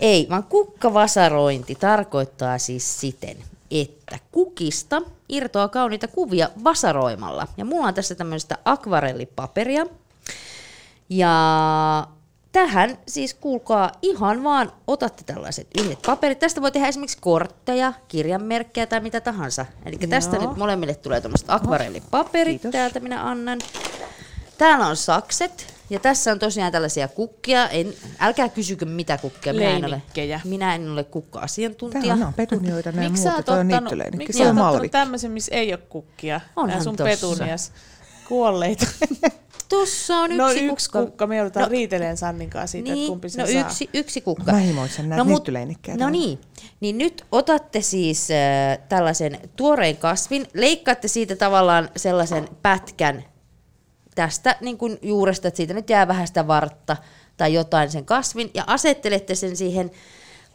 Ei, vaan kukkavasarointi tarkoittaa siis siten, että kukista irtoaa kauniita kuvia vasaroimalla. Ja mulla on tässä tämmöistä akvarellipaperia. Ja tähän siis kuulkaa ihan vaan otatte tällaiset yhdet paperit. Tästä voi tehdä esimerkiksi kortteja, kirjanmerkkejä tai mitä tahansa. Eli tästä nyt molemmille tulee tämmöiset akvarellipaperit. Kiitos. Täältä minä annan. Täällä on sakset. Ja tässä on tosiaan tällaisia kukkia. En, älkää kysykö mitä kukkia. Minä en ole, minä en ole kukka-asiantuntija. Täällä on petunioita Miksi sä oot ottanut, miksi sä oot ottanut tämmöisen, missä ei ole kukkia? Onhan sun tossa. petunias kuolleita. <laughs> Tuossa on no, yksi, yksi kukka. kukka. Me joudutaan no, riiteleen Sannin kanssa siitä, niin, että kumpi se no, saa. Yksi, yksi kukka. Mä himoitsen näitä no, mut, No niin. Niin nyt otatte siis äh, tällaisen tuoreen kasvin, leikkaatte siitä tavallaan sellaisen pätkän tästä niin kuin juuresta, että siitä nyt jää vähän sitä vartta tai jotain sen kasvin, ja asettelette sen siihen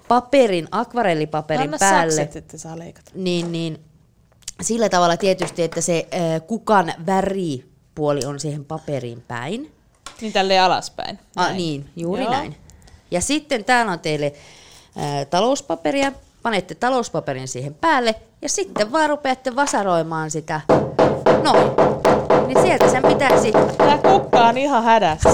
paperin, akvarellipaperin Anna päälle. Sakset, että saa leikata. Niin, niin sillä tavalla tietysti, että se äh, kukan väripuoli on siihen paperiin päin. Niin tälleen alaspäin. Ah, niin, juuri Joo. näin. Ja sitten täällä on teille äh, talouspaperia. Panette talouspaperin siihen päälle ja sitten vaan rupeatte vasaroimaan sitä. Noin. Niin sieltä sen pitäisi... Tää kukka on ihan hädässä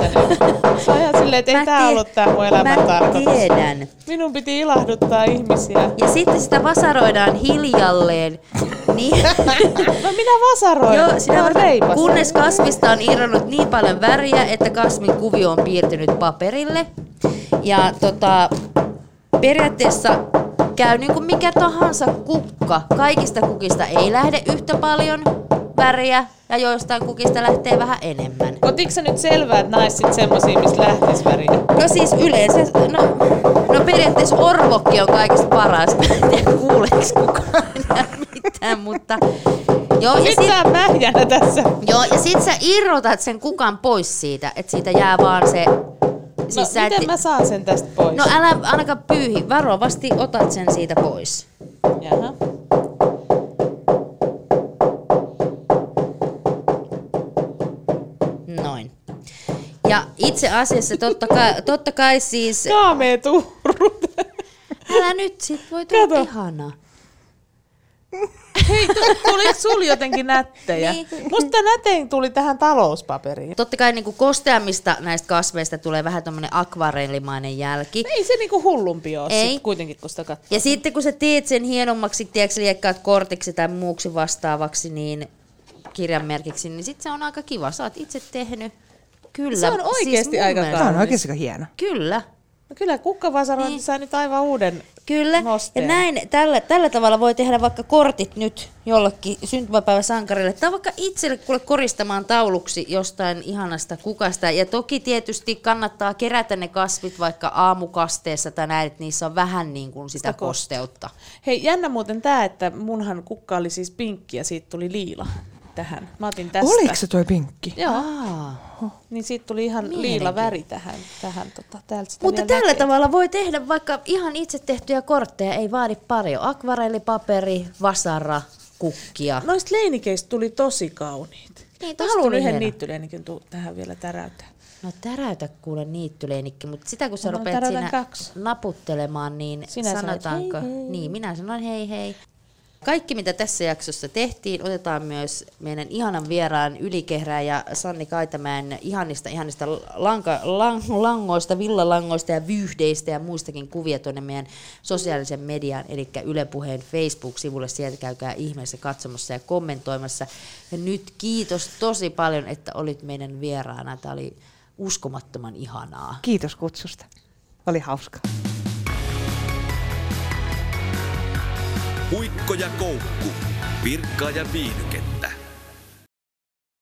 Se on ihan silleen, että ei tää ollut tää mun elämän mä tarkoitus. tiedän. Minun piti ilahduttaa ihmisiä. Ja sitten sitä vasaroidaan hiljalleen. Niin. <laughs> no minä vasaroin. Joo, sinä var... kunnes kasvista on irronnut niin paljon väriä, että kasvin kuvio on piirtynyt paperille. Ja tota, periaatteessa käy niin kuin mikä tahansa kukka. Kaikista kukista ei lähde yhtä paljon väriä ja joistain kukista lähtee vähän enemmän. Otitko sä nyt selvää, että naiset semmosia, mistä lähtisi väriä? No siis yleensä, no, no periaatteessa orvokki on kaikista paras. Mä en tiedä kuuleeko kukaan enää mitään, mutta... Joo, ja sit, tässä. Joo, ja sit sä irrotat sen kukan pois siitä, että siitä jää vaan se Siis no, miten et... mä saan sen tästä pois? No älä ainakaan pyyhi, varovasti otat sen siitä pois. Jaha. Noin. Ja itse asiassa totta kai, totta kai siis... Kaamee tuurut. Älä nyt, sit voi tulla ihana. Hei, tuli sul jotenkin nättejä. Niin. Musta nätein tuli tähän talouspaperiin. Totta kai niin kosteamista näistä kasveista tulee vähän tämmöinen akvarellimainen jälki. Ei se niinku hullumpi ole Ei. Sit kuitenkin, kun sitä katsoo. Ja sitten kun sä teet sen hienommaksi, tiedätkö, liekkaat kortiksi tai muuksi vastaavaksi, niin kirjanmerkiksi, niin sitten se on aika kiva. Sä oot itse tehnyt. Kyllä. Se on oikeasti siis aika kaunis. Se on oikeasti hieno. Kyllä. No kyllä kukkavasarointi niin. saa nyt aivan uuden Kyllä, nosteen. ja näin, tällä, tällä tavalla voi tehdä vaikka kortit nyt jollekin syntymäpäiväsankarille, tai vaikka itselle kuule koristamaan tauluksi jostain ihanasta kukasta. Ja toki tietysti kannattaa kerätä ne kasvit vaikka aamukasteessa tai näin, että niissä on vähän niin kuin sitä, sitä kosteutta. Hei, jännä muuten tämä, että munhan kukka oli siis pinkki ja siitä tuli liila tähän. Mä otin tästä. Oliko se toi pinkki? Joo. Niin siitä tuli ihan liila väri tähän. tähän tota, täältä Mutta tällä näkee. tavalla voi tehdä vaikka ihan itse tehtyjä kortteja, ei vaadi paljon. Akvarellipaperi, vasara, kukkia. Noista leinikeistä tuli tosi kauniit. Niin, Mä haluan yhden niittyleinikin tähän vielä täräyttää. No täräytä kuule niittyleinikki, mutta sitä kun sä no, rupeat siinä kaksi. naputtelemaan, niin Sinä sanotaanko... Hei, hei. Niin, minä sanon hei hei. Kaikki, mitä tässä jaksossa tehtiin, otetaan myös meidän ihanan vieraan ylikehrää ja Sanni Kaitamäen ihanista, ihanista lanka, lang, langoista, villalangoista ja vyyhdeistä ja muistakin kuvia tuonne meidän sosiaalisen median, eli Yle Puheen Facebook-sivulle. Sieltä käykää ihmeessä katsomassa ja kommentoimassa. Ja nyt kiitos tosi paljon, että olit meidän vieraana. Tämä oli uskomattoman ihanaa. Kiitos kutsusta. Oli hauska. Puikko ja koukku. Virkka ja viihdy.